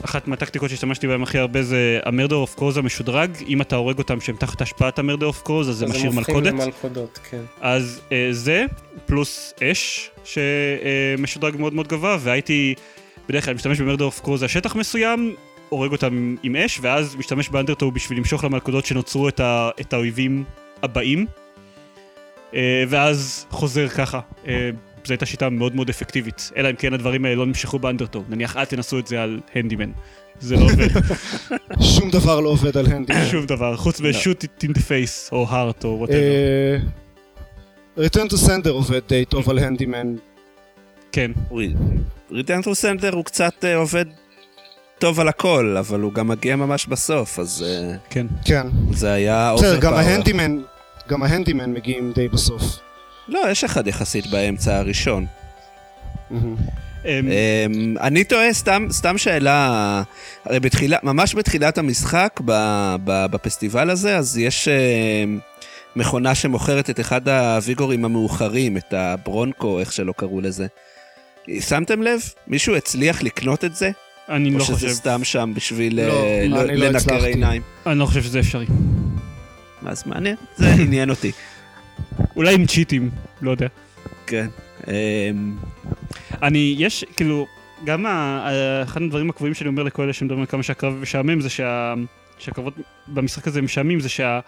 A: אחת מהטקטיקות שהשתמשתי בהם הכי הרבה זה ה Murder of Crows המשודרג. אם אתה הורג אותם שהם תחת השפעת ה Murder of Crows, אז זה
C: אז
A: משאיר
C: הם הופכים
A: מלכודת.
C: למלכודות, כן.
A: אז אה, זה, פלוס אש, שמשודרג מאוד מאוד גבוה, והייתי בדרך כלל משתמש ב Murder of Crows על שטח מסוים, הורג אותם עם, אש, ואז משתמש ב Undertow בשביל למשוך למלכודות שנוצרו את, ה, את האויבים הבאים, אה, ואז חוזר ככה. אה, זו הייתה שיטה מאוד מאוד אפקטיבית, אלא אם כן הדברים האלה לא נמשכו ב Undertow. נניח אל תנסו את זה על הנדימן. זה לא עובד,
B: שום דבר לא עובד על ה Handy.
A: שום דבר, חוץ מ-shoot it in the face, או heart, או whatever.
B: אה, Return to Sender עובד די טוב על הנדימן.
A: כן.
D: Return to Sender הוא קצת אה, עובד טוב על הכל, אבל הוא גם מגיע ממש בסוף, אז אה,
A: כן.
B: כן.
D: זה היה
B: בסדר, גם
D: overpower.
B: ההנדימן, גם ההנדימן מגיעים די בסוף.
D: לא, יש אחד יחסית באמצע הראשון.
A: אמ,
D: אמ, אני תוהה, סתם, שאלה, הרי בתחילה, ממש בתחילת המשחק, ב, ב, בפסטיבל הזה, אז יש אמ, מכונה שמוכרת את אחד הוויגורים המאוחרים, את הברונקו, איך שלא קראו לזה. שמתם לב? מישהו הצליח לקנות את זה?
A: אני לא
D: או שזה
A: חושב.
D: סתם שם בשביל
B: לא,
D: אה,
B: אני
D: לא-
B: לא
D: לנקר
B: הצלחתי.
D: עיניים?
A: אני לא חושב שזה אפשרי.
D: אז מעניין, זה עניין אותי.
A: אולי עם צ'יטים, לא יודע.
D: כן. אמ,
A: אני, יש, כאילו, גם אחד הדברים הקבועים שאני אומר לכל אלה שמדברים על כמה שהקרב משעמם, זה שה, שהקרבות במשחק הזה משעממים, זה שה...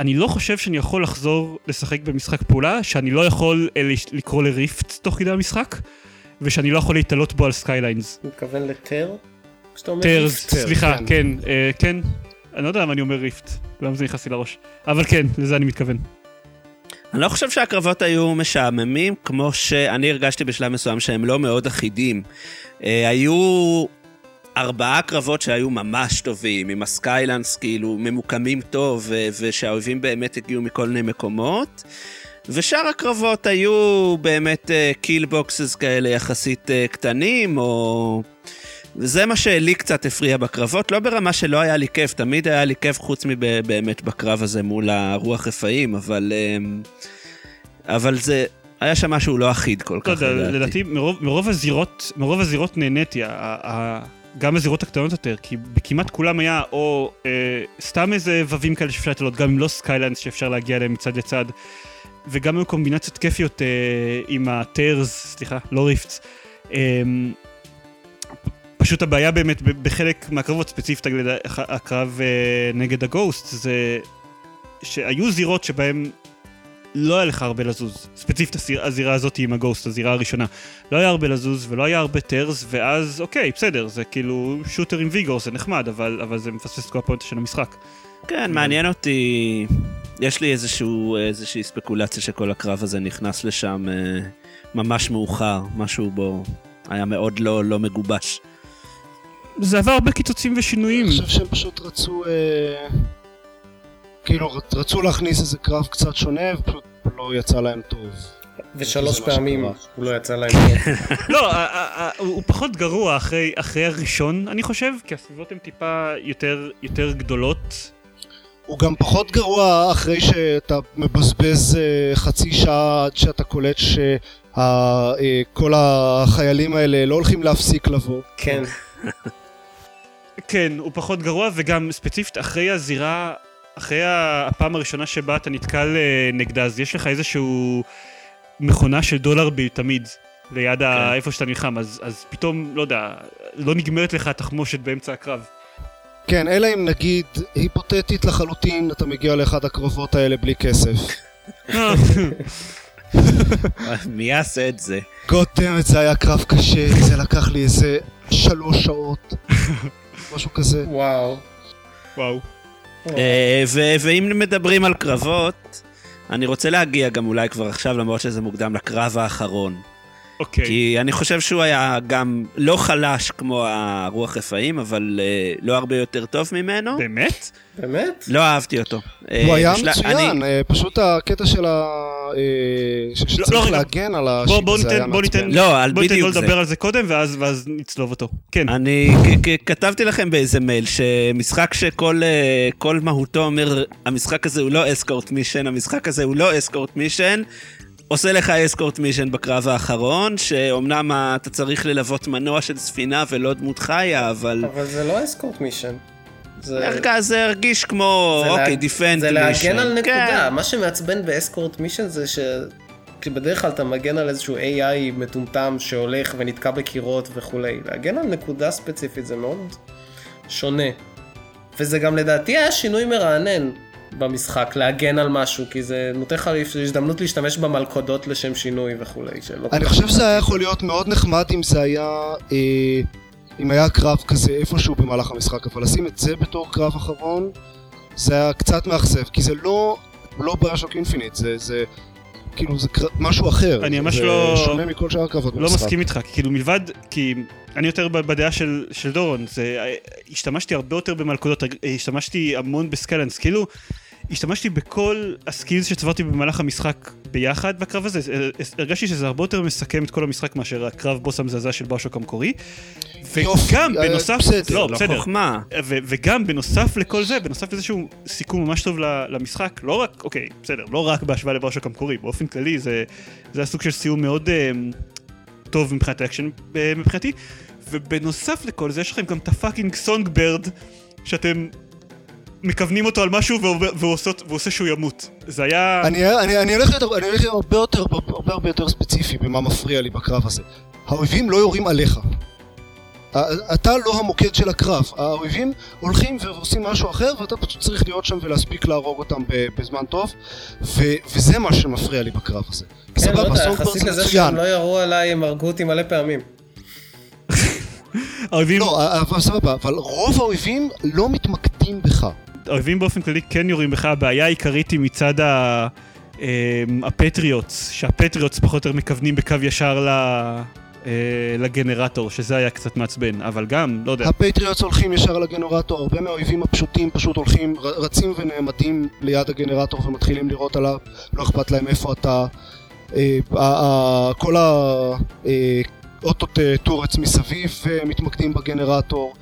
A: אני לא חושב שאני יכול לחזור לשחק במשחק פעולה, שאני לא יכול אה, לקרוא ל rift תוך כדי המשחק, ושאני לא יכול לעלות בו על skylines.
C: הוא מתכוון
A: ל
C: tear?
B: tears,
A: סליחה,
B: כן.
A: כן, אה, כן. אני לא יודע למה אני אומר rift, למה זה נכנס לי לראש. אבל כן, לזה אני מתכוון.
D: אני לא חושב שהקרבות היו משעממים, כמו שאני הרגשתי בשלב מסוים שהם לא מאוד אחידים. אה, היו ארבעה קרבות שהיו ממש טובים, עם ה skylines כאילו ממוקמים טוב, ו- ושהאויבים באמת הגיעו מכל מיני מקומות. ושאר הקרבות היו באמת kill boxes כאלה יחסית אה, קטנים, או... וזה מה שלי קצת הפריע בקרבות, לא ברמה שלא היה לי כיף, תמיד היה לי כיף חוץ מבאמת בקרב הזה מול הרוח רפאים, אבל... אמ, אבל זה... היה שם משהו לא אחיד כל
A: לא
D: כך,
A: יודע,
D: לדעתי.
A: לדעתי מרוב, מרוב הזירות, מרוב הזירות נהניתי, גם הזירות הקטנות יותר, כי כמעט כולם היה או אה, סתם איזה ווים כאלה שאפשר לתלות, גם אם לא skylines שאפשר להגיע אליהם מצד לצד, וגם היו קומבינציות כיפיות אה, עם הטיירס, סליחה, לא ריפטס. אה, פשוט הבעיה באמת בחלק מהקרבות, ספציפית הקרב אה, נגד הגוסט, זה שהיו זירות שבהם לא היה לך הרבה לזוז. ספציפית הזיר- הזירה הזאת עם הגוסט, הזירה הראשונה. לא היה הרבה לזוז ולא היה הרבה טרס, ואז אוקיי, בסדר, זה כאילו שוטר עם ויגור, זה נחמד, אבל, אבל זה מפספס את כל הפואנטה של המשחק.
D: כן, מעניין אותי... יש לי איזשהו, איזושהי ספקולציה שכל הקרב הזה נכנס לשם אה, ממש מאוחר, משהו בו היה מאוד לא, לא מגובש.
A: זה עבר הרבה קיצוצים ושינויים.
B: אני חושב שהם פשוט רצו, אה, כאילו רצו להכניס איזה קרב קצת שונה ופשוט לא יצא להם טוב.
C: ושלוש פעמים. הוא לא יצא להם טוב.
A: לא, הוא פחות גרוע אחרי אחרי הראשון, אני חושב, כי הסביבות הן טיפה יותר- יותר גדולות.
B: הוא גם פחות גרוע אחרי שאתה מבזבז אה, חצי שעה עד שאתה קולט שכל החיילים האלה לא הולכים להפסיק לבוא.
C: כן.
A: כן, הוא פחות גרוע, וגם ספציפית אחרי הזירה, אחרי הפעם הראשונה שבה אתה נתקל אה, נגדה, אז יש לך איזשהו מכונה של דולר ביל תמיד, ליד ה... איפה שאתה נלחם, אז, אז פתאום, לא יודע, לא נגמרת לך התחמושת באמצע הקרב.
B: כן, אלא אם נגיד, היפותטית לחלוטין, אתה מגיע לאחד הקרבות האלה בלי כסף.
D: מי יעשה את זה?
B: גודם, זה היה קרב קשה, זה לקח לי איזה שלוש שעות. משהו כזה.
C: וואו.
A: וואו.
D: אה, ואם מדברים על קרבות, אני רוצה להגיע גם אולי כבר עכשיו, למרות שזה מוקדם, לקרב האחרון.
A: אוקיי.
D: כי אני חושב שהוא היה גם לא חלש כמו הרוח רפאים, אבל אה, לא הרבה יותר טוב ממנו.
A: באמת?
C: באמת?
D: לא אהבתי אותו. אה,
B: הוא היה
D: בשל-
B: מצוין,
D: אני-
B: אה, פשוט הקטע של ה...
A: לא,
B: שצריך
A: רגע.
B: להגן על
A: בוא,
B: השיט
A: בוא
B: הזה היה
A: ניתן, בוא
B: מעצבן.
A: ניתן,
D: לא, על
A: בוא ניתן לו. לדבר על זה קודם, ואז, ואז נצלוב אותו. כן.
D: אני כתבתי לכם באיזה מייל שמשחק שכל כל מהותו אומר המשחק הזה הוא לא אסקורט מישן, המשחק הזה הוא לא אסקורט מישן, עושה לך אסקורט מישן בקרב האחרון, שאומנם אתה צריך ללוות מנוע של ספינה ולא דמות חיה, אבל
C: אבל זה לא אסקורט מישן. זה...
D: הרגע זה הרגיש כמו,
C: זה
D: אוקיי, דיפנד
C: זה להגן על
D: כן.
C: נקודה. מה שמעצבן באסקורט מישן זה ש... בדרך כלל אתה מגן על איזשהו AI מטומטם שהולך ונתקע בקירות וכולי. להגן על נקודה ספציפית זה מאוד שונה. וזה גם לדעתי היה שינוי מרענן במשחק, להגן על משהו, כי זה נותן לך הזדמנות להשתמש במלכודות לשם שינוי וכולי. שלא
B: אני חושב שזה היה יכול להיות מאוד נחמד אם זה היה... אה, אם היה קרב כזה איפשהו במהלך המשחק, אבל לשים את זה בתור קרב אחרון, זה היה קצת מאכזב, כי זה לא... לא ביושוק אינפיניט, זה... זה כאילו זה קר... משהו אחר.
A: אני ממש
B: זה
A: לא-
B: שונה מכל שאר הקרבות
A: לא
B: במשחק.
A: מסכים איתך, כאילו מלבד, כי אני יותר בדעה של, של דורון, זה, השתמשתי הרבה יותר במלכודות, השתמשתי המון ב skylines, כאילו, השתמשתי בכל ה skills שצברתי במהלך המשחק ביחד בקרב הזה, הרגשתי שזה הרבה יותר מסכם את כל המשחק מאשר הקרב בוס המזעזע של באשוק המקורי. וגם
B: אה,
A: בנוסף, לא, בסדר,
D: חוכמה.
A: וגם בנוסף לכל זה, בנוסף לאיזשהו סיכום ממש טוב למשחק, לא רק, אוקיי, בסדר, לא רק בהשוואה לברשוק המקורי, באופן כללי זה, היה סוג של סיום מאוד אה, טוב מבחינת האקשן אה, מבחינתי, ובנוסף לכל זה יש לכם גם את ה fucking Songbird, שאתם מכוונים אותו על משהו והוא, עושה, שהוא ימות. זה היה...
B: אני, אני, אני הולך להיות הרבה יותר, הרבה הרבה יותר ספציפי במה מפריע לי בקרב הזה. האויבים לא יורים עליך. אתה לא המוקד של הקרב. האויבים הולכים ועושים משהו אחר ואתה פשוט צריך להיות שם ולהספיק להרוג אותם בזמן טוב ו, וזה מה שמפריע לי בקרב הזה.
C: כן, לא יודע, יחסית
B: זה
C: לזה. שהם לא ירו עליי, הם הרגו אותי מלא פעמים.
A: האויבים,
B: לא, אבל סבבה, אבל רוב האויבים לא מתמקדים בך.
A: האויבים באופן כללי כן יורים בך, הבעיה העיקרית היא מצד ה... אמ, ה Patriots, שה Patriots פחות או יותר מכוונים בקו ישר ל... אה, לגנרטור, שזה היה קצת מעצבן, אבל גם, לא יודע,
B: ה Patriots הולכים ישר לגנרטור, הרבה מהאויבים הפשוטים פשוט הולכים, רצים ונעמדים ליד הגנרטור ומתחילים לירות עליו, לא אכפת להם איפה אתה. אה, כל ה auto-turrets מסביב אה, מתמקדים בגנרטור.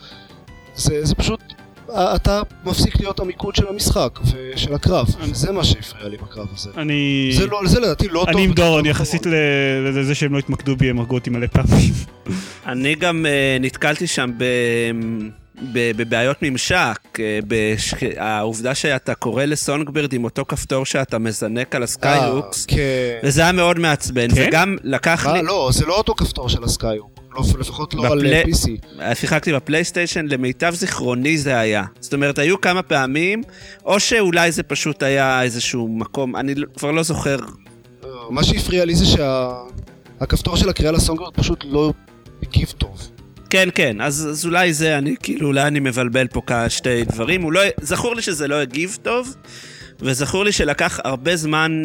B: זה, זה פשוט, אה, אתה מפסיק להיות המיקוד של המשחק ושל הקרב, זה מה שהפריע לי בקרב הזה.
A: אני...
B: זה, לא, זה לדעתי לא טוב.
A: אני עם דורון,
B: האחרון.
A: יחסית לזה שהם לא התמקדו בי, הם הרגו אותי מלא פעמים.
D: אני גם uh, נתקלתי שם ב... בבעיות ממשק, אה, בש... העובדה שאתה קורא ל Songbird עם אותו כפתור שאתה מזנק על ה sky hooks,
B: אה, כן.
D: וזה היה מאוד מעצבן,
A: כן?
D: וגם לקח לי,
B: אה, לא, זה לא אותו כפתור של ה sky hook. לא, לפחות לא על
D: בפלי-
B: PC.
D: שיחקתי בפלייסטיישן, למיטב זיכרוני זה היה. זאת אומרת, היו כמה פעמים, או שאולי זה פשוט היה איזשהו מקום, אני לא- כבר לא זוכר.
B: מה שהפריע לי זה שהכפתור של הקריאה לסונגרד פשוט לא הגיב טוב.
D: כן, כן, אז, אז אולי זה, אני כאילו, אולי אני מבלבל פה כ- שתי דברים. הוא לא, זכור לי שזה לא הגיב טוב, וזכור לי שלקח הרבה זמן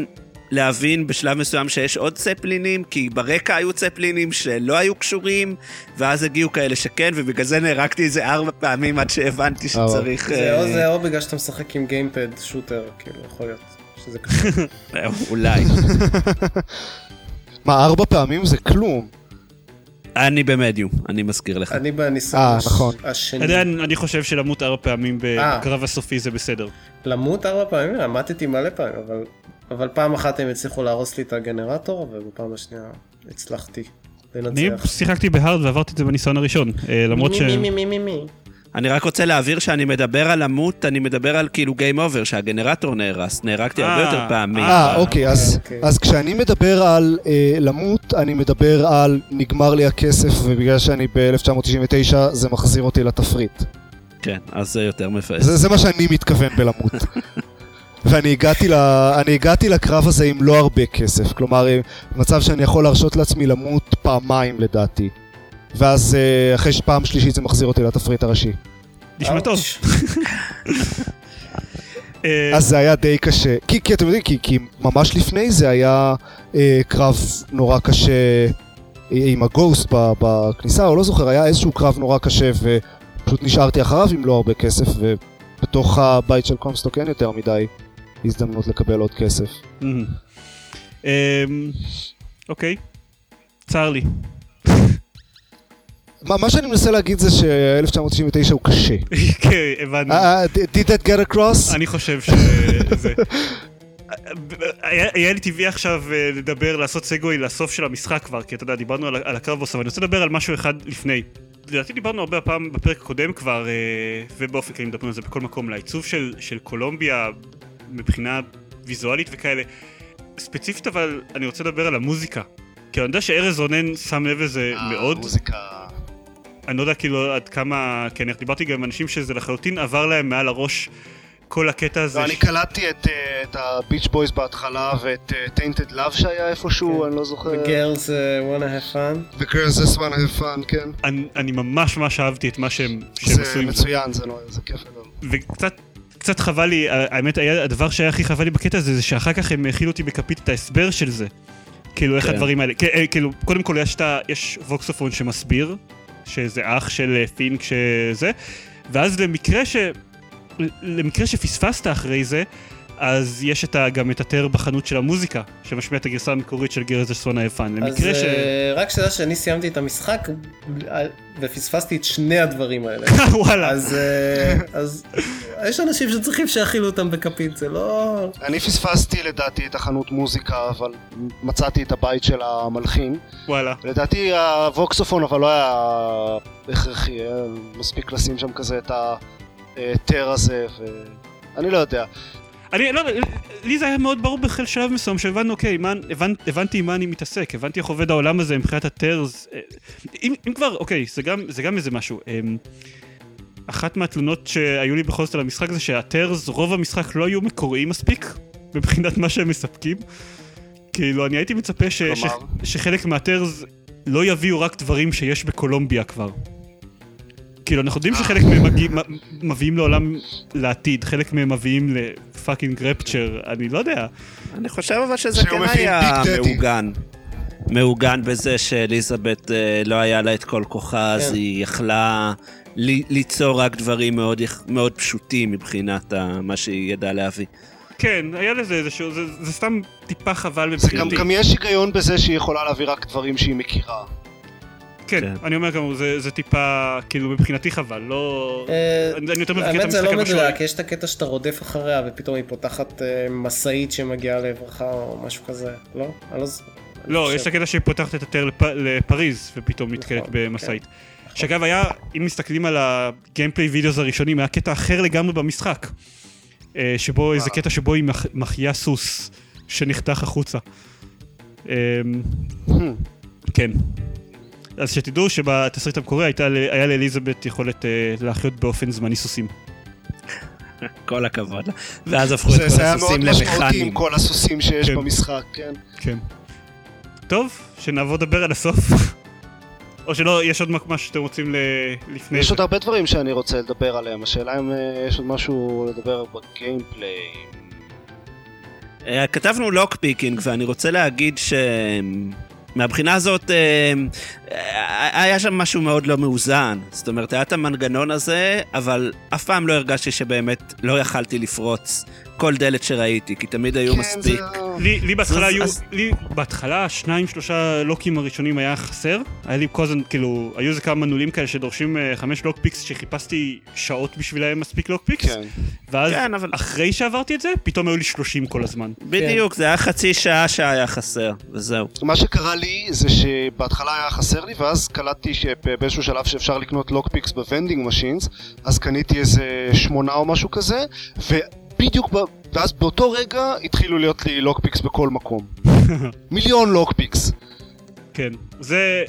D: להבין בשלב מסוים שיש עוד צפלינים, כי ברקע היו צפלינים שלא היו קשורים, ואז הגיעו כאלה שכן, ובגלל זה נהרגתי איזה ארבע פעמים עד שהבנתי שצריך...
C: זה או
D: אה,
C: זה או בגלל שאתה משחק עם גיימפד שוטר, כאילו, יכול להיות שזה קשור.
D: אולי.
B: מה, ארבע פעמים זה כלום.
D: אני במדיום, אני מזכיר לך.
C: אני בניסיון
B: אה, נכון.
C: השני.
A: עדיין, אני חושב שלמות ארבע פעמים
C: אה.
A: בקרב הסופי זה בסדר.
C: למות ארבע פעמים? למדתי מלא פעמים, אבל, אבל פעם אחת הם הצליחו להרוס לי את הגנרטור, ובפעם השנייה הצלחתי
A: אני
C: לנצח.
A: שיחקתי ב hard ועברתי את זה בניסיון הראשון, אה, למרות ש...
C: מי מי מי מי מי
D: אני רק רוצה להבהיר שאני מדבר על למות, אני מדבר על כאילו game over, שהגנרטור נהרס, נהרגתי הרבה
A: אה,
D: יותר פעמים.
B: אה, אוקיי, אז,
C: אוקיי.
B: אז כשאני מדבר על אה, למות, אני מדבר על נגמר לי הכסף, ובגלל שאני ב-1999 זה מחזיר אותי לתפריט.
D: כן, אז זה יותר.
B: זה, זה מה שאני מתכוון בלמות. ואני הגעתי, ל... אני הגעתי לקרב הזה עם לא הרבה כסף, כלומר, אה, מצב שאני יכול להרשות לעצמי למות פעמיים לדעתי. ואז אה, אחרי שפעם שלישית זה מחזיר אותי לתפריט הראשי.
A: נשמע טוב.
C: אאוץ'.
A: אה,
B: אז זה היה די קשה. כי, כי אתם יודעים, כי, כי ממש לפני זה היה אה, קרב נורא קשה עם הגוסט בכניסה, או לא זוכר, היה איזשהו קרב נורא קשה ופשוט נשארתי אחריו עם לא הרבה כסף, ובתוך הבית של קומסטוק אין יותר מדי הזדמנות לקבל עוד כסף.
A: אמ, אוקיי, צר לי.
B: מה, מה שאני מנסה להגיד זה ש-1999 הוא קשה.
A: כן, הבנתי.
B: uh, did that get across?
A: אני חושב שזה... היה, היה לי טבעי עכשיו אה, לדבר, לעשות סגווי לסוף של המשחק כבר, כי אתה יודע, דיברנו על, על הקרב בוס, אבל אני רוצה לדבר על משהו אחד לפני. לדעתי דיברנו הרבה פעם בפרק הקודם כבר, ובאופן כללי מדברים על זה בכל מקום, לעיצוב של, של קולומביה מבחינה ויזואלית וכאלה. ספציפית אבל אני רוצה לדבר על המוזיקה. כי אני יודע שארז רונן שם לב לזה מאוד.
B: מוזיקה...
A: אני לא יודע כאילו עד כמה, כי אני דיברתי גם עם אנשים שזה לחלוטין עבר להם מעל הראש כל הקטע הזה.
B: לא, אני קלטתי את, אה, את ה Beach Boys בהתחלה ואת Tainted Love שהיה איפשהו,
C: כן.
B: אני לא זוכר.
C: The girls wanna have fun.
B: The girls just wanna have fun, כן.
A: אני, אני ממש ממש אהבתי את מה שהם, שהם עשו
B: זה
A: עם זה.
B: מצוין, זה לא- זה כיף גדול.
A: וקצת קצת חבל לי, האמת, היה, הדבר שהיה הכי חבל לי בקטע הזה, זה שאחר כך הם הכילו אותי בכפית את ההסבר של זה. כאילו, איך
D: כן.
A: הדברים האלה, אה, כאילו, קודם כל יש, יש ווקסופון שמסביר, שזה אח של אה, פינק שזה, ואז למקרה ש... למקרה שפספסת אחרי זה, אז יש את ה, גם את הטר בחנות של המוזיקה, שמשמיע את הגרסה המקורית של גרז אסונה היפן.
C: אז
A: למקרה ש...
C: אה, רק שתדע שאני סיימתי את המשחק אה, ופספסתי את שני הדברים האלה.
A: וואלה.
C: אז אה, אז יש אנשים שצריכים שיאכילו אותם בכפית, זה לא...
B: אני פספסתי לדעתי את החנות מוזיקה, אבל מצאתי את הבית של המלחין.
A: וואלה.
B: לדעתי הווקסופון אבל לא היה הכרחי, מספיק לשים שם כזה את הטר הזה, ואני לא יודע.
A: אני לא יודע, לי זה היה מאוד ברור בכל שלב מסוים שהבנו, אוקיי, מה, הבנ, הבנתי עם מה אני מתעסק, הבנתי איך עובד העולם הזה מבחינת הטרס. אה, אם, אם כבר, אוקיי, זה גם, זה גם איזה משהו. אמ, אחת מהתלונות שהיו לי בכל זאת על המשחק זה שהטרס, רוב המשחק לא היו מקוריים מספיק, מבחינת מה שהם מספקים. כאילו, אני הייתי מצפה ש, ש,
B: כלומר?
A: שחלק מהטרס לא יביאו רק דברים שיש בקולומביה כבר. כאילו, אנחנו יודעים שחלק מהם מגיע, מביאים לעולם לעתיד, חלק מהם מביאים לפאקינג רפצ'ר, אני לא יודע.
D: אני חושב אבל שזה כן היה. מעוגן. מעוגן בזה שאליזבת אה, לא היה לה את כל כוחה, אז
C: כן.
D: היא יכלה ל- ליצור רק דברים מאוד, פשוטים מבחינת מה שהיא ידעה להביא.
A: כן, היה לזה איזשהו, זה, זה סתם טיפה חבל
B: זה גם,
A: מבחינתי.
B: גם יש היגיון בזה שהיא יכולה להביא רק דברים שהיא מכירה.
A: כן,
D: כן.
A: אני אומר גם, זה, זה טיפה, כאילו מבחינתי חבל, לא...
C: אה,
A: אני יותר מבקר את
C: האמת זה
A: המשחק
C: לא
A: המשוער.
C: מדויק, יש את הקטע שאתה רודף אחריה ופתאום היא פותחת אה, משאית שמגיעה לעברך או משהו כזה, לא? אני לא זוכר.
A: לא,
C: חושב.
A: יש את הקטע שהיא פותחת את הטר... לפ... לפריז, ופתאום נתקלת
C: נכון,
A: במשאית. שאגב היה, אם מסתכלים על ה gameplay videos הראשונים, היה קטע אחר לגמרי במשחק. אה, שבו, איזה קטע שבו היא מח- מחיה סוס שנחתך החוצה. אה, כן. אז שתדעו שבתסריט המקורי הייתה היה לאליזבת יכולת אה, להחיות באופן זמני סוסים.
D: כל הכבוד לה. ואז הפכו את כל
B: זה היה מאוד
D: הסוסים
B: משמעותי עם. כל הסוסים שיש
A: כן.
B: במשחק, כן.
A: כן. טוב, שנעבור לדבר על הסוף. או שלא, יש עוד משהו שאתם רוצים ל... לפני
B: יש
A: זה.
B: עוד הרבה דברים שאני רוצה לדבר עליהם, השאלה אם אה, יש עוד משהו לדבר ב gameplay.
D: אה, כתבנו lock picking, ואני רוצה להגיד ש... מהבחינה הזאת, אה, אה, היה שם משהו מאוד לא מאוזן. זאת אומרת, היה את המנגנון הזה, אבל אף פעם לא הרגשתי שבאמת לא יכלתי לפרוץ כל דלת שראיתי, כי תמיד היו
B: כן,
D: מספיק.
B: זה-
A: לי, בהתחלה היו, לי בהתחלה שניים שלושה lock ים הראשונים היה חסר, היה לי כל הזמן כאילו, היו איזה כמה מנעולים כאלה שדורשים אה, חמש lockpicks שחיפשתי שעות בשבילהם מספיק lockpicks,
B: כן.
A: ואז
D: כן,
A: אחרי שעברתי את זה, פתאום היו לי שלושים כל הזמן.
D: בדיוק, זה היה חצי שעה שהיה חסר, וזהו.
B: מה שקרה לי זה שבהתחלה היה חסר לי ואז קלטתי שבאיזשהו שלב שאפשר לקנות lockpicks ב vending machines אז קניתי איזה שמונה או משהו כזה ובדיוק ב... ואז באותו רגע התחילו להיות לי lockpicks בכל מקום מיליון lockpicks
A: כן, זה,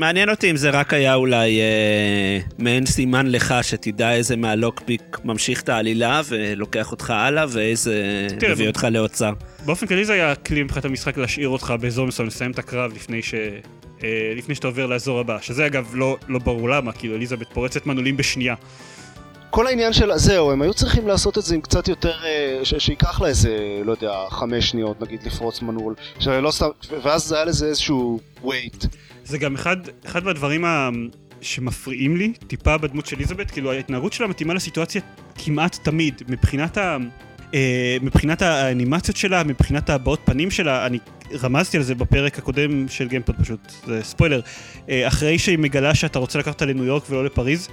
D: מעניין אותי אם זה רק היה אולי אה, מעין סימן לך שתדע איזה מה lockpick ממשיך את העלילה ולוקח אותך הלאה ואיזה
A: תראה,
D: מביא אותך לאוצר.
A: באופן כללי זה היה כלי מבחינת המשחק להשאיר אותך באזור מסוים, לסיים את הקרב לפני ש... אה, לפני שאתה עובר לאזור הבא, שזה אגב לא, לא ברור למה, כאילו אליזבת פורצת מנעולים בשנייה.
B: כל העניין של זהו הם היו צריכים לעשות את זה עם קצת יותר אה, ש... שייקח לה איזה לא יודע חמש שניות נגיד לפרוץ מנעול. שלא סתם ואז היה לזה איזשהו wait
A: זה גם אחד, אחד מהדברים ה... שמפריעים לי טיפה בדמות של אליזבת, כאילו ההתנהגות שלה מתאימה לסיטואציה כמעט תמיד, מבחינת ה... אה, מבחינת האנימציות שלה, מבחינת הבעות פנים שלה, אני רמזתי על זה בפרק הקודם של גיימפוד פשוט, זה ספוילר, אה, אחרי שהיא מגלה שאתה רוצה לקחת אותה לניו יורק ולא לפריז,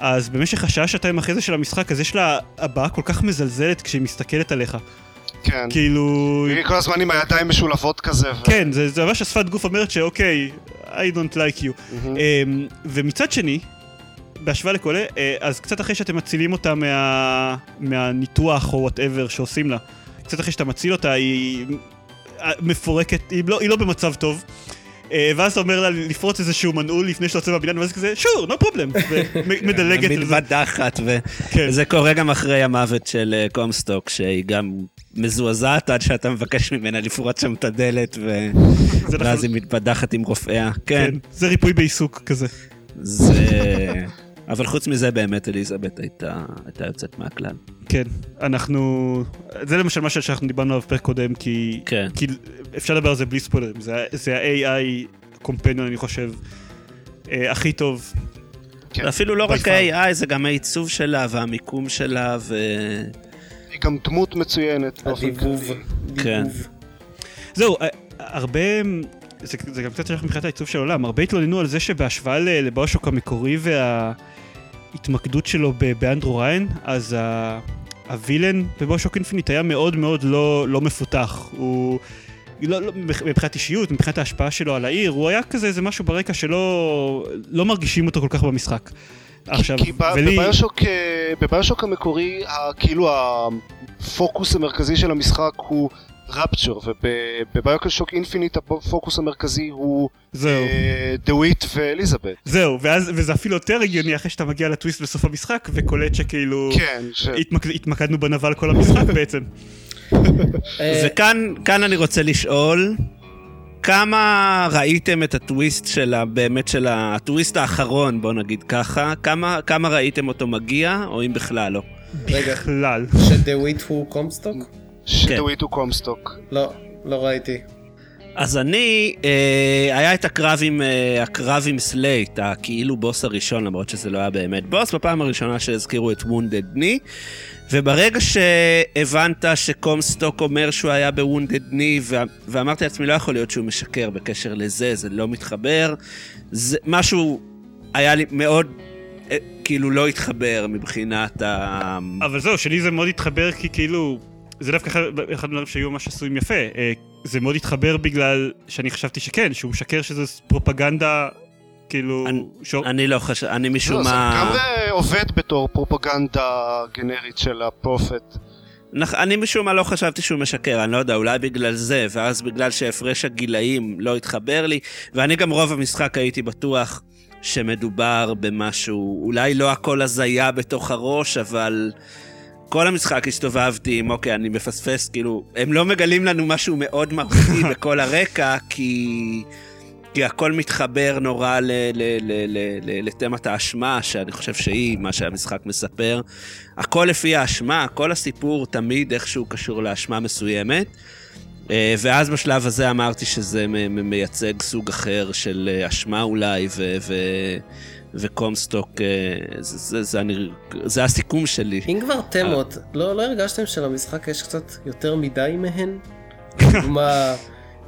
A: אז במשך השעה שעתיים אחרי זה של המשחק, אז יש לה הבעה כל כך מזלזלת כשהיא מסתכלת עליך.
B: כן
A: כאילו...
B: היא כל הזמן עם הידיים משולבות כזה ו...
A: כן, זה, זה ממש השפת גוף אומרת שאוקיי, I don't like you.
B: מהמם.
A: אמ, ומצד שני, בהשוואה לכל אלה, אה, אז קצת אחרי שאתם מצילים אותה מה, מהניתוח או whatever שעושים לה, קצת אחרי שאתה מציל אותה, היא אה, מפורקת, היא לא, היא לא במצב טוב. אה, ואז אתה אומר לה לפרוץ איזשהו מנעול לפני שאתה יוצא מהבניין, ואז כזה, sure, no problem, ומדלגת.
D: מתבדחת, ו-
A: כן.
D: וזה קורה גם אחרי המוות של אה, קומסטוק, שהיא גם מזועזעת עד שאתה מבקש ממנה לפרוץ שם את הדלת,
A: זה
D: ואז
A: נכון.
D: היא מתבדחת עם רופאיה. כן,
A: כן, זה ריפוי בעיסוק כזה.
D: זה... אבל חוץ מזה באמת אליזבת הייתה הייתה יוצאת מהכלל.
A: כן, אנחנו... זה למשל מה שאנחנו דיברנו עליו בפרק קודם, כי...
D: כן.
A: כי אפשר לדבר על זה בלי ספוילרים, זה, זה ה-AI קומפניון, אני חושב, אה, הכי טוב.
B: כן.
D: אפילו לא רק. ה-AI, זה גם העיצוב שלה והמיקום שלה, ו...
B: היא גם דמות מצוינת
C: הדיבוב.
D: כן.
A: זהו, אה, הרבה... זה, זה גם קצת שייך מבחינת העיצוב של העולם, הרבה התלוננו על זה שבהשוואה לבאושוק המקורי וההתמקדות שלו באנדרו ריין, אז ה- ה villain ב BioShock Infinite היה מאוד מאוד לא, לא מפותח. הוא... לא, לא, מבחינת אישיות, מבחינת ההשפעה שלו על העיר, הוא היה כזה איזה משהו ברקע שלא לא מרגישים אותו כל כך במשחק. עכשיו,
B: כי
A: ולי...
B: ב BioShock, אה, ב BioShock המקורי, כאילו הפוקוס המרכזי של המשחק הוא Rapture, וב BioShock Infinite הפוקוס המרכזי הוא
A: זהו.
B: אה, דוויט ואליזבת.
A: זהו, ואז, וזה אפילו יותר הגיוני אחרי שאתה מגיע לטוויסט בסוף המשחק וקולט שכאילו...
B: כן, ש...
A: התמק... התמקדנו בנבל כל המשחק בעצם.
D: וכאן כאן אני רוצה לשאול, כמה ראיתם את הטוויסט של ה... באמת של ה... הטוויסט האחרון, בוא נגיד ככה, כמה, כמה ראיתם אותו מגיע, או אם בכלל לא?
A: בכלל.
C: שדוויט הוא קומסטוק?
B: שדוויט הוא קומסטוק.
C: לא, לא ראיתי.
D: אז אני, אה, היה את הקרב עם, אה, הקרב עם סלייט, הכאילו בוס הראשון, למרות שזה לא היה באמת בוס, בפעם הראשונה שהזכירו את Wounded Knee, וברגע שהבנת שקומסטוק אומר שהוא היה Knee, ו- ואמרתי לעצמי, לא יכול להיות שהוא משקר בקשר לזה, זה לא מתחבר, זה משהו היה לי מאוד, אה, כאילו לא התחבר מבחינת ה...
A: אבל זהו, שלי זה מאוד התחבר כי כאילו... זה דווקא אחד אחד הדברים שהיו ממש עשויים יפה. אה, זה מאוד התחבר בגלל שאני חשבתי שכן, שהוא משקר שזה פרופגנדה, כאילו...
D: אני-
A: ש...
D: אני לא חושב, אני משום
B: לא, זה
D: מה...
B: גם אה, עובד בתור פרופגנדה גנרית של הפרופט.
D: נכ- אני משום מה לא חשבתי שהוא משקר, אני לא יודע, אולי בגלל זה, ואז בגלל שהפרש הגילאים לא התחבר לי, ואני גם רוב המשחק הייתי בטוח שמדובר במשהו, אולי לא הכל הזיה בתוך הראש, אבל כל המשחק הסתובבתי עם, אוקיי, אני מפספס, כאילו, הם לא מגלים לנו משהו מאוד מהותי בכל הרקע, כי... כי הכל מתחבר נורא לתמת האשמה, שאני חושב שהיא מה שהמשחק מספר. הכל לפי האשמה, כל הסיפור תמיד איכשהו קשור לאשמה מסוימת. אה, ואז בשלב הזה אמרתי שזה מייצג סוג אחר של אה, אשמה אולי, ו- ו- וקומסטוק, אה, זה, זה, זה, אני, זה הסיכום שלי.
C: אם כבר תמות, לא, לא הרגשתם שלמשחק יש קצת יותר מדי מהן? לדוגמה,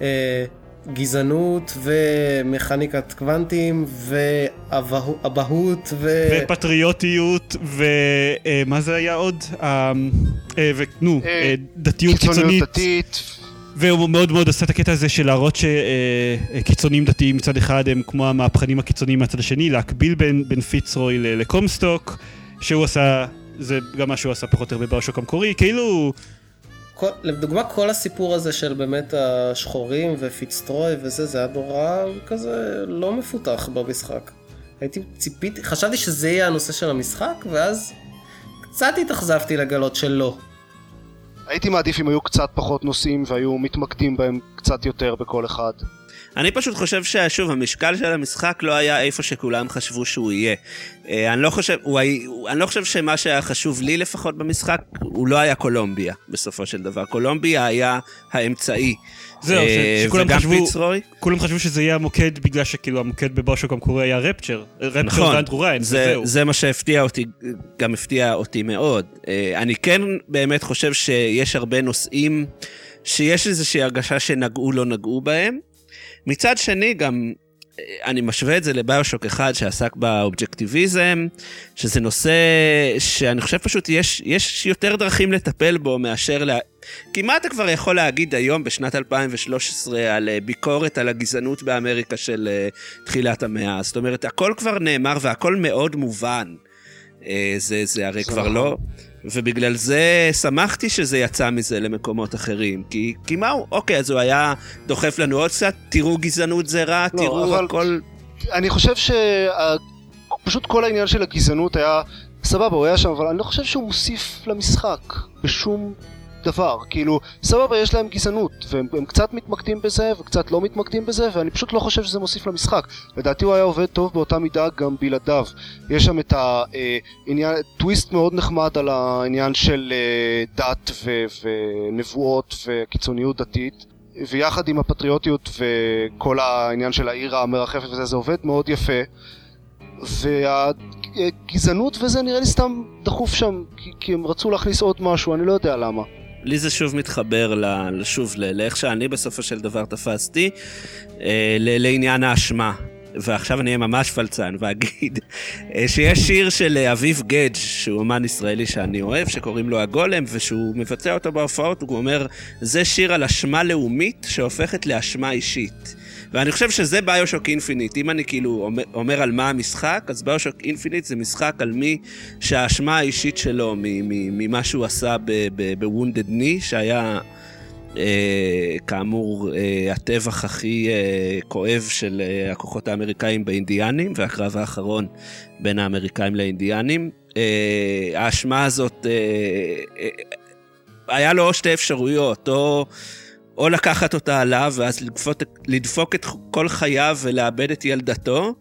C: אה, גזענות ומכניקת קוונטים ואבהות ו...
A: ופטריוטיות, ומה זה היה עוד? אה, אה, נו,
B: אה,
A: אה, דתיות
B: קיצוניות
A: קיצונית.
B: דתית.
A: והוא מאוד מאוד עשה את הקטע הזה של להראות שקיצונים דתיים מצד אחד הם כמו המהפכנים הקיצוניים מהצד השני, להקביל בין, בין פיצרוי ל- לקומסטוק, שהוא עשה, זה גם מה שהוא עשה פחות או יותר בברשוק המקורי, כאילו...
C: כל, לדוגמה, כל הסיפור הזה של באמת השחורים ופיצטרוי וזה, זה היה נורא כזה לא מפותח במשחק. הייתי ציפיתי, חשבתי שזה יהיה הנושא של המשחק, ואז קצת התאכזבתי לגלות שלא.
B: הייתי מעדיף אם היו קצת פחות נושאים והיו מתמקדים בהם קצת יותר בכל אחד.
D: אני פשוט חושב ששוב, המשקל של המשחק לא היה איפה שכולם חשבו שהוא יהיה. אה, אני לא חושב, הוא, אני לא חושב שמה שהיה חשוב לי לפחות במשחק, הוא לא היה קולומביה בסופו של דבר. קולומביה היה האמצעי.
A: זהו,
D: אה,
A: שכולם חשבו-
D: פיצרוי.
A: כולם חשבו שזה יהיה המוקד בגלל שכאילו המוקד בברשוק המקורי היה רפצ'ר. רפצ'ר
D: נכון,
A: ואנדרו ריין,
D: זה,
A: וזהו.
D: זה מה שהפתיע אותי, גם הפתיע אותי מאוד. אה, אני כן באמת חושב שיש הרבה נושאים שיש איזושהי הרגשה שנגעו לא נגעו בהם. מצד שני, גם אני משווה את זה לביושוק אחד שעסק באובג'קטיביזם, שזה נושא שאני חושב פשוט יש, יש יותר דרכים לטפל בו מאשר... לה... כי מה אתה כבר יכול להגיד היום בשנת 2013 על אה, ביקורת על הגזענות באמריקה של אה, תחילת המאה? זאת אומרת, הכל כבר נאמר והכל מאוד מובן. אה, זה, זה הרי
B: זה
D: כבר
B: נכון.
D: לא... ובגלל זה שמחתי שזה יצא מזה למקומות אחרים. כי, כי מה הוא? אוקיי, אז הוא היה דוחף לנו עוד קצת, תראו גזענות זה רע,
B: לא,
D: תראו
B: אבל-
D: הכל...
B: אני חושב שפשוט כל העניין של הגזענות היה סבבה, הוא היה שם, אבל אני לא חושב שהוא מוסיף למשחק בשום דבר. כאילו, סבבה, יש להם גזענות, והם הם קצת מתמקדים בזה וקצת לא מתמקדים בזה, ואני פשוט לא חושב שזה מוסיף למשחק. לדעתי הוא היה עובד טוב באותה מידה גם בלעדיו. יש שם את העניין, טוויסט מאוד נחמד על העניין של אה, דת ו- ונבואות וקיצוניות דתית. ויחד עם הפטריוטיות וכל העניין של העיר המרחפת וזה, זה עובד מאוד יפה. והגזענות וזה נראה לי סתם דחוף שם, כי, כי הם רצו להכניס עוד משהו, אני לא יודע למה.
D: לי זה שוב מתחבר, ל, שוב, לאיך שאני בסופו של דבר תפסתי, אה, לעניין האשמה. ועכשיו אני אהיה ממש פלצן ואגיד אה, שיש שיר של אה, אביב גדג' שהוא אומן ישראלי שאני אוהב, שקוראים לו הגולם, ושהוא מבצע אותו בהופעות, הוא אומר, זה שיר על אשמה לאומית שהופכת לאשמה אישית. ואני חושב שזה BioShock Infinite. אם אני כאילו אומר, אומר על מה המשחק, אז BioShock Infinite זה משחק על מי שהאשמה האישית שלו ממה שהוא עשה ב Wounded Knee, שהיה אה, כאמור אה, הטבח הכי אה, כואב של אה, הכוחות האמריקאים באינדיאנים, והקרב האחרון בין האמריקאים לאינדיאנים. אה, האשמה הזאת, אה, אה, היה לו שתי אפשרויות, או... או לקחת אותה עליו ואז לדפוק, לדפוק את כל חייו ולאבד את ילדתו,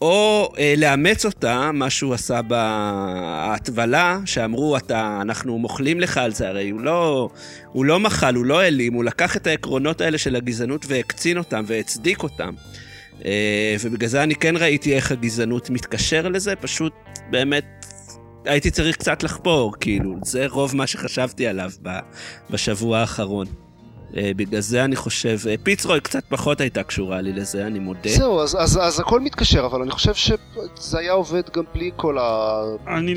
D: או אה, לאמץ אותה, מה שהוא עשה בהטבלה, שאמרו, אתה, אנחנו מוחלים לך על זה, הרי הוא לא, הוא לא מחל, הוא לא העלים, הוא לקח את העקרונות האלה של הגזענות והקצין אותם והצדיק אותם. אה, ובגלל זה אני כן ראיתי איך הגזענות מתקשר לזה, פשוט באמת הייתי צריך קצת לחפור, כאילו, זה רוב מה שחשבתי עליו בשבוע האחרון. אה, בגלל זה אני חושב, אה, פיצרוי קצת פחות הייתה קשורה לי לזה, אני מודה.
B: זהו, אז, אז, אז הכל מתקשר, אבל אני חושב שזה היה עובד גם בלי כל
A: אני...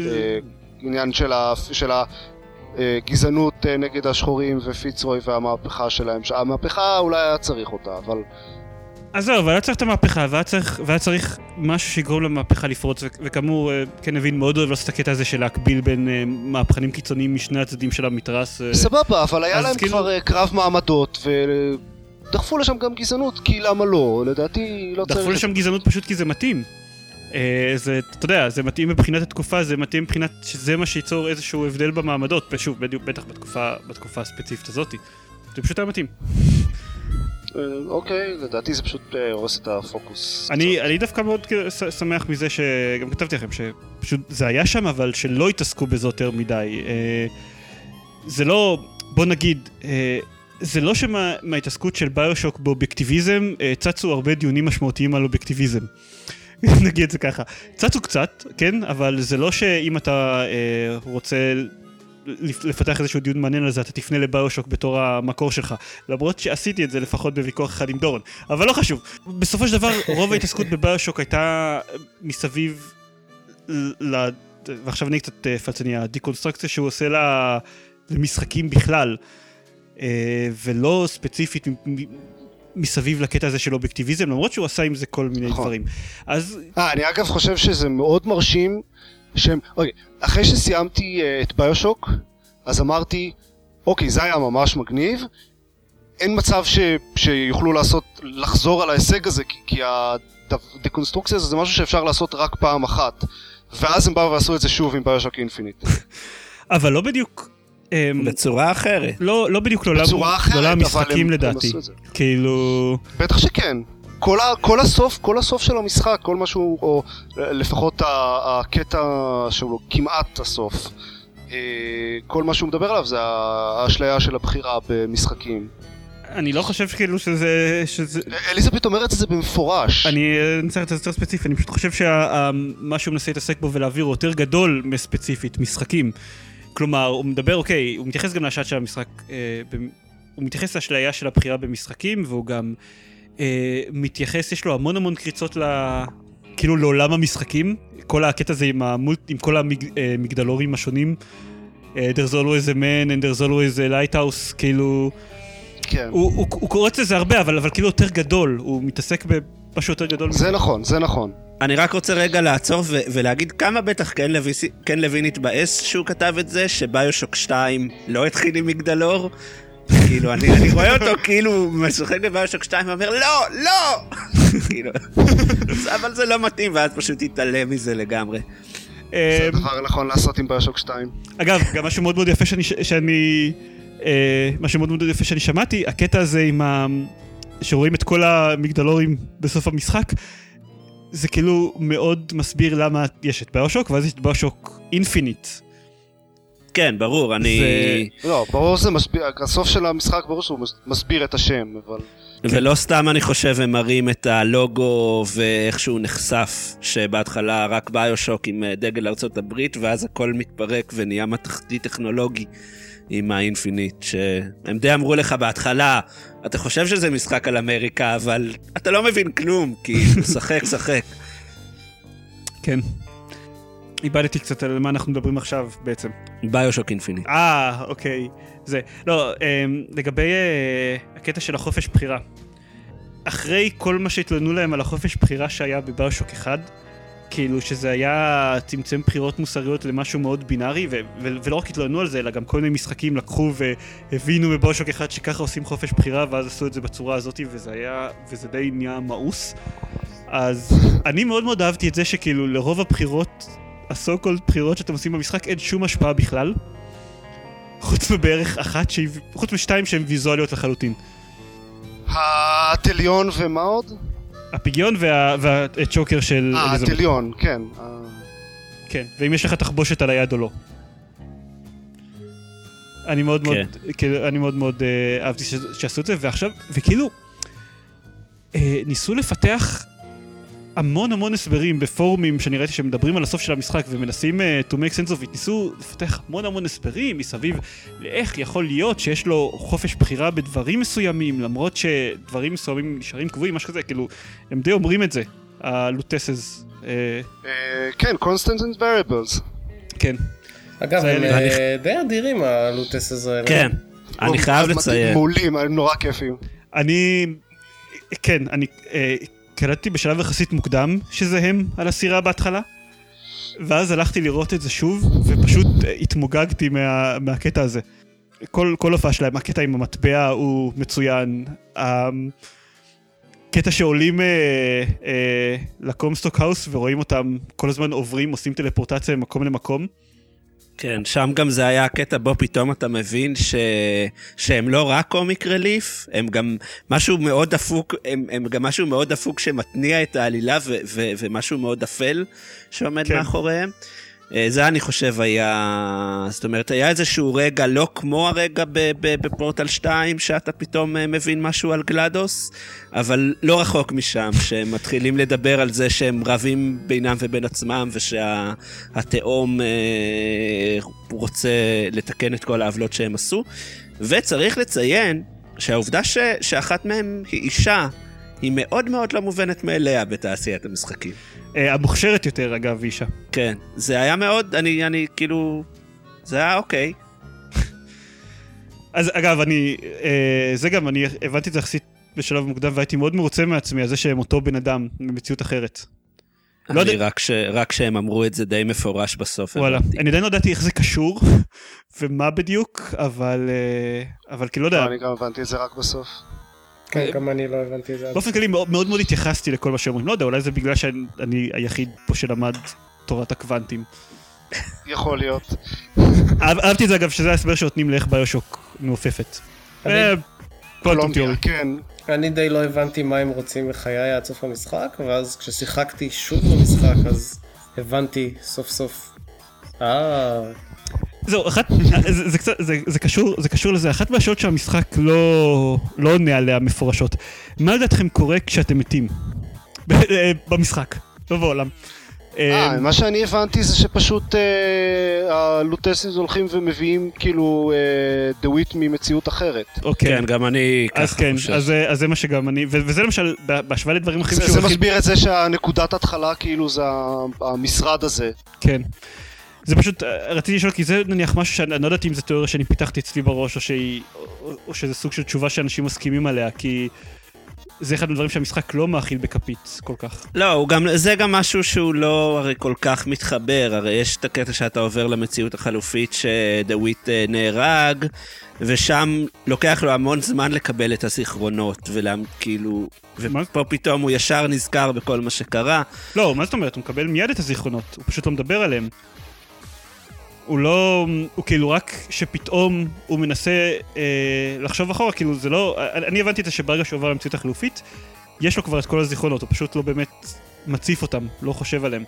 B: העניין של, ה, של הגזענות אה, נגד השחורים ופיצרוי והמהפכה שלהם. המהפכה אולי היה צריך אותה, אבל
A: אז זהו, אבל היה צריך את המהפכה, והיה צריך, והיה צריך משהו שיגרום למהפכה לפרוץ, ו- וכאמור, אה, כן הבין מאוד אוהב לעשות את הקטע הזה של להקביל בין אה, מהפכנים קיצוניים משני הצדדים של המתרס. אה,
B: סבבה, אבל היה להם
A: כאילו-
B: כבר אה, קרב מעמדות, ודחפו לשם גם גזענות, כי למה לא? לדעתי לא צריך...
A: דחפו לשם גזענות פשוט כי זה מתאים. אה, זה, אתה יודע, זה מתאים מבחינת התקופה, זה מתאים מבחינת שזה מה שייצור איזשהו הבדל במעמדות, שוב, בדיוק, בטח בתקופה, בתקופה הספציפית הזאת. זה פשוט היה מתאים.
B: אה, אוקיי, לדעתי זה פשוט אה, הורס את הפוקוס.
A: אני, אני דווקא מאוד שמח מזה שגם כתבתי לכם שפשוט זה היה שם אבל שלא התעסקו בזה יותר מדי. אה, זה לא, בוא נגיד, זה לא שמההתעסקות של ביושוק באובייקטיביזם צצו הרבה דיונים משמעותיים על אובייקטיביזם. נגיד את זה ככה. צצו קצת, כן, אבל זה לא שאם אתה רוצה לפתח איזשהו דיון מעניין על זה, אתה תפנה לביושוק בתור המקור שלך. למרות שעשיתי את זה לפחות בוויכוח אחד עם דורון. אבל לא חשוב. בסופו של דבר, רוב ההתעסקות בביושוק הייתה מסביב ל... ועכשיו אני קצת אה, פלצני, הדיקונסטרקציה שהוא עושה לה... למשחקים בכלל, אה, ולא ספציפית מסביב לקטע הזה של אובייקטיביזם, למרות שהוא עשה עם זה כל מיני
B: נכון.
A: דברים. אז
B: אה, אני אגב חושב שזה מאוד מרשים שהם... אוקיי, אחרי שסיימתי uh, את ביושוק, אז אמרתי, אוקיי, זה היה ממש מגניב. אין מצב ש... שיוכלו לעשות, לחזור על ההישג הזה, כי, כי הדקונסטרוקציה הזה זה משהו שאפשר לעשות רק פעם אחת. ואז הם באו ועשו את זה שוב עם ביושוק אינפיניט.
A: אבל לא בדיוק... אמ,
D: בצורה אחרת.
A: לא, לא בדיוק לעולם
B: אבל
A: המשחקים
B: הם- הם
A: לדעתי. כאילו...
B: בטח שכן. כל, ה, כל הסוף, כל הסוף של המשחק, כל מה שהוא, או לפחות הקטע שהוא כמעט הסוף, אה, כל מה שהוא מדבר עליו זה האשליה של הבחירה במשחקים.
A: אני לא חושב כאילו שזה... שזה...
B: אליזבת אומרת את זה במפורש.
A: אני אה, צריך את זה יותר ספציפי, אני פשוט חושב שמה שהוא מנסה להתעסק בו ולהעביר הוא יותר גדול מספציפית, משחקים. כלומר, הוא מדבר, אוקיי, הוא מתייחס גם לשעת של המשחק, אה, במ- הוא מתייחס לאשליה של הבחירה במשחקים, והוא גם אה, מתייחס, יש לו המון המון קריצות ל... כאילו לעולם המשחקים, כל הקטע הזה עם, המול, עם כל המגדלורים השונים, אה, there's always a man and there's always a lighthouse, כאילו...
B: כן.
A: הוא, הוא, הוא קורץ לזה הרבה, אבל, אבל כאילו יותר גדול, הוא מתעסק במשהו יותר גדול.
B: זה נכון, זה נכון.
D: אני רק רוצה רגע לעצור ו- ולהגיד כמה בטח. קן לוין התבאס שהוא כתב את זה, שביושוק 2 לא התחיל עם מגדלור. כאילו, אני, אני רואה אותו כאילו משחק בביושוק 2 ואומר לא, לא! כאילו, אבל זה לא מתאים, ואז פשוט התעלם מזה לגמרי.
B: זה
A: אמ,
B: הדבר הנכון לעשות עם ביושוק 2.
A: אגב, גם משהו מאוד מאוד יפה שאני... שאני אה, משהו מאוד מאוד יפה שאני שמעתי, הקטע הזה עם ה... שרואים את כל המגדלורים בסוף המשחק, זה כאילו מאוד מסביר למה יש את ביושוק, ואז יש את ביושוק אינפיניט.
D: כן, ברור, אני...
B: לא, ברור שזה מסביר, הסוף של המשחק ברור שהוא מס- מסביר את השם, אבל...
D: ולא סתם אני חושב הם מראים את הלוגו ואיך שהוא נחשף, שבהתחלה רק ביושוק עם אה, דגל ארצות הברית, ואז הכל מתפרק ונהיה מתכתי טכנולוגי עם האינפיניט, שהם די אמרו לך בהתחלה, אתה חושב שזה משחק על אמריקה, אבל אתה לא מבין כלום, כי שחק, שחק.
A: כן. איבדתי קצת על מה אנחנו מדברים עכשיו בעצם.
D: ביושוק אינפיניט.
A: אה, אוקיי. זה. לא, אמ, לגבי אה, הקטע של החופש בחירה. אחרי כל מה שהתלוננו להם על החופש בחירה שהיה בביושוק אחד, כאילו שזה היה צמצם בחירות מוסריות למשהו מאוד בינארי, ו- ו- ולא רק התלוננו על זה, אלא גם כל מיני משחקים לקחו והבינו בביושוק אחד שככה עושים חופש בחירה, ואז עשו את זה בצורה הזאת, וזה היה, וזה די נהיה מאוס. אז אני מאוד מאוד אהבתי את זה שכאילו לרוב הבחירות, הסו קולד בחירות שאתם עושים במשחק, אין שום השפעה בכלל. חוץ מבערך אחת, שהיא, חוץ משתיים שהן ויזואליות לחלוטין.
B: הטליון ומה עוד?
A: הפיגיון וה- והצ'וקר של
B: אה. הטליון, כן. אה,
A: כן, ואם יש לך תחבושת על היד או לא. אני מאוד מאוד, כאילו, אני מאוד מאוד אה, אהבתי ש- שעשו את זה, ועכשיו, וכאילו, אה, ניסו לפתח המון המון הסברים בפורומים שאני ראיתי שמדברים על הסוף של המשחק ומנסים uh, to make sense of it, ניסו לפתח המון המון הסברים מסביב לאיך יכול להיות שיש לו חופש בחירה בדברים מסוימים, למרות שדברים מסוימים נשארים קבועים, משהו כזה, כאילו, הם די אומרים את זה, הלוטסס, אה,
B: אה, כן, constant and variables.
A: כן.
C: אגב,
A: זה
C: הם די אדירים הלוטס האלה.
D: כן, אני חייב לציין.
B: מעולים, הם נורא כיפים.
A: אני, כן, אני אה, קלטתי בשלב יחסית מוקדם שזה הם על הסירה בהתחלה, ואז הלכתי לראות את זה שוב, ופשוט אה, התמוגגתי מה, מהקטע הזה. כל, כל הופעה שלהם, הקטע עם המטבע הוא מצוין. הקטע שעולים אה, אה, לקומסטוק האוס ורואים אותם כל הזמן עוברים, עושים טלפורטציה ממקום למקום.
D: כן, שם גם זה היה הקטע בו פתאום אתה מבין ש... שהם לא רק קומיק רליף, הם גם משהו מאוד דפוק, הם, הם גם משהו מאוד דפוק שמתניע את העלילה ו... ו... ומשהו מאוד אפל שעומד
A: כן.
D: מאחוריהם. אה, זה אני חושב היה, זאת אומרת, היה איזשהו רגע לא כמו הרגע בפורטל 2, שאתה פתאום אה, מבין משהו על גלדוס, אבל לא רחוק משם, שהם מתחילים לדבר על זה שהם רבים בינם ובין עצמם, ושהתאום אה, רוצה לתקן את כל העוולות שהם עשו. וצריך לציין שהעובדה ש- שאחת מהם היא אישה, היא מאוד מאוד לא מובנת מאליה בתעשיית המשחקים.
A: אה, המוכשרת יותר, אגב, אישה.
D: כן, זה היה מאוד, אני, אני כאילו, זה היה אוקיי.
A: אז אגב, אני, אה, זה גם, אני הבנתי את זה יחסית בשלב מוקדם והייתי מאוד מרוצה מעצמי על זה שהם אותו בן אדם במציאות אחרת. לא
D: אני
A: יודע-
D: רק, ש, רק שהם אמרו את זה די מפורש בסוף.
A: וואלה,
D: הבנתי.
A: אני עדיין לא ידעתי איך זה קשור ומה בדיוק, אבל, אה, אבל כאילו לא יודע,
B: אני גם הבנתי את זה רק בסוף.
C: כן, גם אני לא הבנתי את זה.
A: באופן כללי מאוד מאוד התייחסתי לכל מה שאומרים, לא יודע, אולי זה בגלל שאני היחיד פה שלמד תורת הקוונטים.
B: יכול להיות.
A: אהב- אהבתי את זה אגב, שזה ההסבר שנותנים לאיך ביושוק מעופפת.
C: אני-
A: אה, קוונטום
B: קולומביה,
A: תיאורי.
B: כן.
C: אני די לא הבנתי מה הם רוצים מחיי עד סוף המשחק, ואז כששיחקתי שוב במשחק, אז הבנתי סוף סוף. אה,
A: זהו, אחת, זה, זה, קצת, זה, זה, קשור, זה קשור לזה, אחת מהשעות שהמשחק לא, לא עונה עליה מפורשות. מה לדעתכם קורה כשאתם מתים? אה, במשחק, לא בעולם.
B: אה, מה שאני הבנתי זה שפשוט אה, הלוטסים הולכים ומביאים כאילו אה, דוויט ממציאות אחרת.
A: אוקיי.
D: כן, גם אני ככה
A: אז כן,
D: חושב.
A: אז, זה- אז זה מה שגם אני, וזה למשל, בהשוואה לדברים אחרים
B: זה, זה מסביר את זה שהנקודת התחלה כאילו זה המשרד הזה.
A: כן. זה פשוט, אה, רציתי לשאול, כי זה נניח משהו שאני אני לא יודעת אם זו תיאוריה שאני פיתחתי אצלי בראש, או, שהיא, או, או שזה סוג של תשובה שאנשים מסכימים עליה, כי זה אחד הדברים שהמשחק לא מאכיל בכפית כל כך.
D: לא, הוא גם, זה גם משהו שהוא לא הרי כל כך מתחבר, הרי יש את הקטע שאתה עובר למציאות החלופית שדוויט אה, נהרג, ושם לוקח לו המון זמן לקבל את הזיכרונות, וכאילו,
A: מה?
D: ופה פתאום הוא ישר נזכר בכל מה שקרה.
A: לא, מה זאת אומרת? הוא מקבל מיד את הזיכרונות, הוא פשוט לא מדבר עליהם. הוא לא... הוא כאילו רק שפתאום הוא מנסה אה, לחשוב אחורה, כאילו זה לא... אני, אני הבנתי את זה שברגע שהוא עבר למציאות החלופית, יש לו כבר את כל הזיכרונות, הוא פשוט לא באמת מציף אותם, לא חושב עליהם.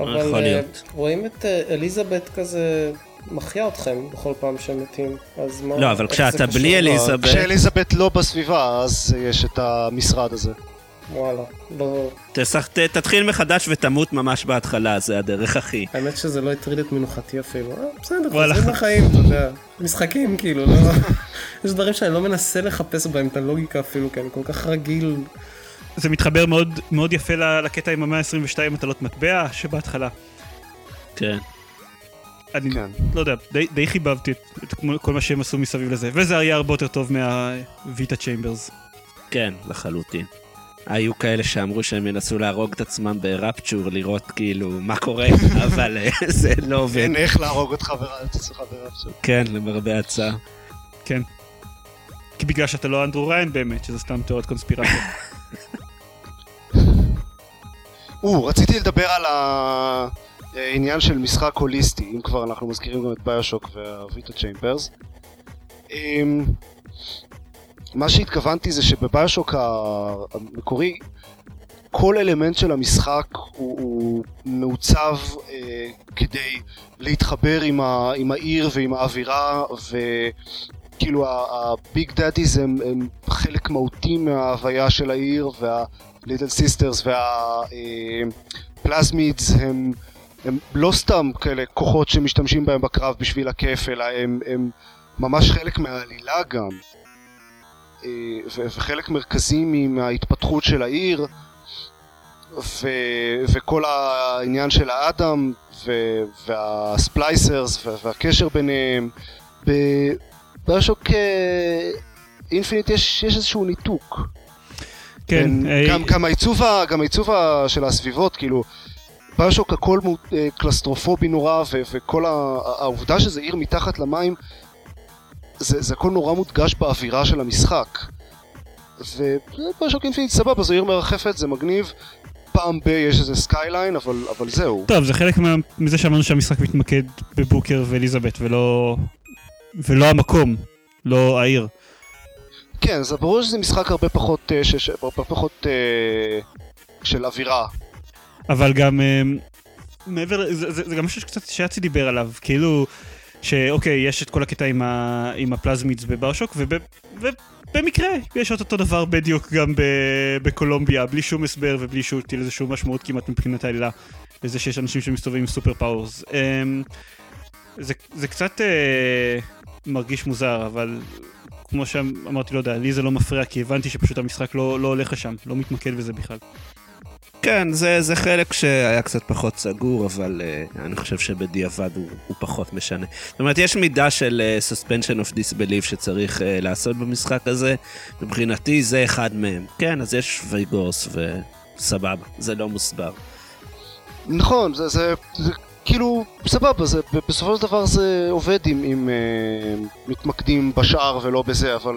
C: אבל אה. רואים את אה, אליזבת כזה מחיה אתכם בכל פעם שהם מתים, אז מה...
D: לא, אבל כשאתה? בלי אליזבת-
B: כשאליזבת לא בסביבה אז יש את המשרד הזה.
C: וואלה, לא...
D: תשח, ת, תתחיל מחדש ותמות ממש בהתחלה, זה הדרך הכי.
C: האמת שזה לא הטריד את מנוחתי אפילו. אה, בסדר. חוזרים לחיים, אתה יודע. משחקים, כאילו, לא... יש דברים שאני לא מנסה לחפש בהם את הלוגיקה אפילו, כי אני כל כך רגיל.
A: זה מתחבר מאוד, מאוד יפה לקטע עם המאה ה-22 מטלות מטבע, שבהתחלה.
D: כן.
A: אני
B: כן.
A: לא יודע, די, די חיבבתי את, את כל- כל מה שהם עשו מסביב לזה, וזה היה הרבה יותר טוב מהוויטה צ'יימברס.
D: כן, לחלוטין. היו כאלה שאמרו שהם ינסו להרוג את עצמם ברפצ'ור, לראות כאילו מה קורה, אבל אה, זה לא עובד.
B: אין איך להרוג אותך שלך.
D: כן, למרבה הצער.
A: כן. כי בגלל שאתה לא אנדרו ריין באמת, שזה סתם תיאוריית קונספירציה.
B: או, רציתי לדבר על העניין של משחק הוליסטי, אם כבר אנחנו מזכירים גם את BioShock וה Vita Chambers. מה שהתכוונתי זה שב BioShock המקורי, כל אלמנט של המשחק הוא, הוא מעוצב אה, כדי להתחבר עם, ה, עם העיר ועם האווירה, וכאילו ה Big Daddies הם, הם חלק מהותי מההוויה של העיר, וה Little Sisters וה plasmids הם, הם לא סתם כאלה כוחות שמשתמשים בהם בקרב בשביל הכיף, אלא הם, הם ממש חלק מהעלילה גם. אה, וחלק מרכזי מההתפתחות של העיר ו- וכל העניין של ה ADAM ו- וה splicers וה- והקשר ביניהם. ב BioShock Infinite יש, יש איזשהו ניתוק.
A: כן,
B: בין-
A: אה,
B: גם, גם העיצוב, גם העיצוב של הסביבות כאילו BioShock הכל אה, קלסטרופובי נורא ו- וכל ה- העובדה שזה עיר מתחת למים זה, זה הכל נורא מודגש באווירה של המשחק. ו BioShock Infinite סבבה, זו עיר מרחפת, זה מגניב. פעם ב- יש איזה skyline, אבל, אבל זהו.
A: טוב, זה חלק מה- מזה שאמרנו שהמשחק מתמקד בבוקר ואליזבת, ולא... ולא המקום, לא העיר.
B: כן, זה ברור שזה משחק הרבה פחות, אה, ש- ש- הרבה פחות אה, של אווירה.
A: אבל גם... אה, מעבר, זה, זה, זה גם משהו שקצת שיאצי דיבר עליו, כאילו, שאוקיי, יש את כל הקטע עם, ה, עם ה plasmids ב BioShock, ובמקרה יש את אותו דבר בדיוק גם ב, בקולומביה, בלי שום הסבר ובלי שום, לזה שום משמעות כמעט מבחינת העלילה, לזה שיש אנשים שמסתובבים עם super powers. אמ, זה, זה קצת אה, מרגיש מוזר, אבל כמו שאמרתי, לא יודע, לי זה לא מפריע, כי הבנתי שפשוט המשחק לא, לא הולך לשם, לא מתמקד בזה בכלל.
D: כן, זה, זה חלק שהיה קצת פחות סגור, אבל uh, אני חושב שבדיעבד הוא, הוא פחות משנה. זאת אומרת, יש מידה של uh, suspension of disbelief שצריך uh, לעשות במשחק הזה. מבחינתי זה אחד מהם. כן, אז יש וייגורס וסבבה, זה לא מוסבר.
B: נכון, זה, זה, זה כאילו, סבבה, זה, בסופו של דבר זה עובד אם, uh, מתמקדים בשאר ולא בזה, אבל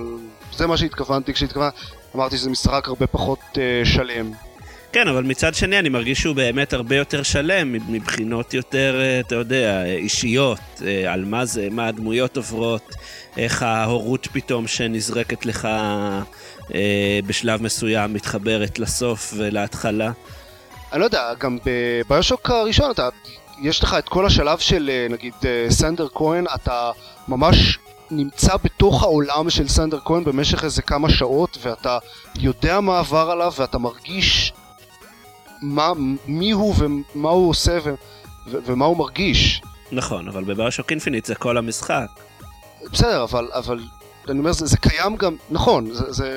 B: זה מה שהתכוונתי כשהתכוונתי, אמרתי שזה משחק הרבה פחות uh, שלם.
D: כן, אבל מצד שני אני מרגיש שהוא באמת הרבה יותר שלם מבחינות יותר, אה, אתה יודע, אישיות, אה, על מה זה, מה הדמויות עוברות, איך ההורות פתאום שנזרקת לך אה, בשלב מסוים מתחברת לסוף ולהתחלה.
B: אני לא יודע, גם ב BioShock הראשון אתה, יש לך את כל השלב של נגיד סנדר כהן, אתה ממש נמצא בתוך העולם של סנדר כהן במשך איזה כמה שעות ואתה יודע מה עבר עליו ואתה מרגיש מה, מי הוא ומה הוא עושה ו, ו, ומה הוא מרגיש.
D: נכון, אבל ב BioShock Infinite זה כל המשחק.
B: בסדר, אבל, אבל אני אומר, זה, זה קיים גם, נכון, זה, זה,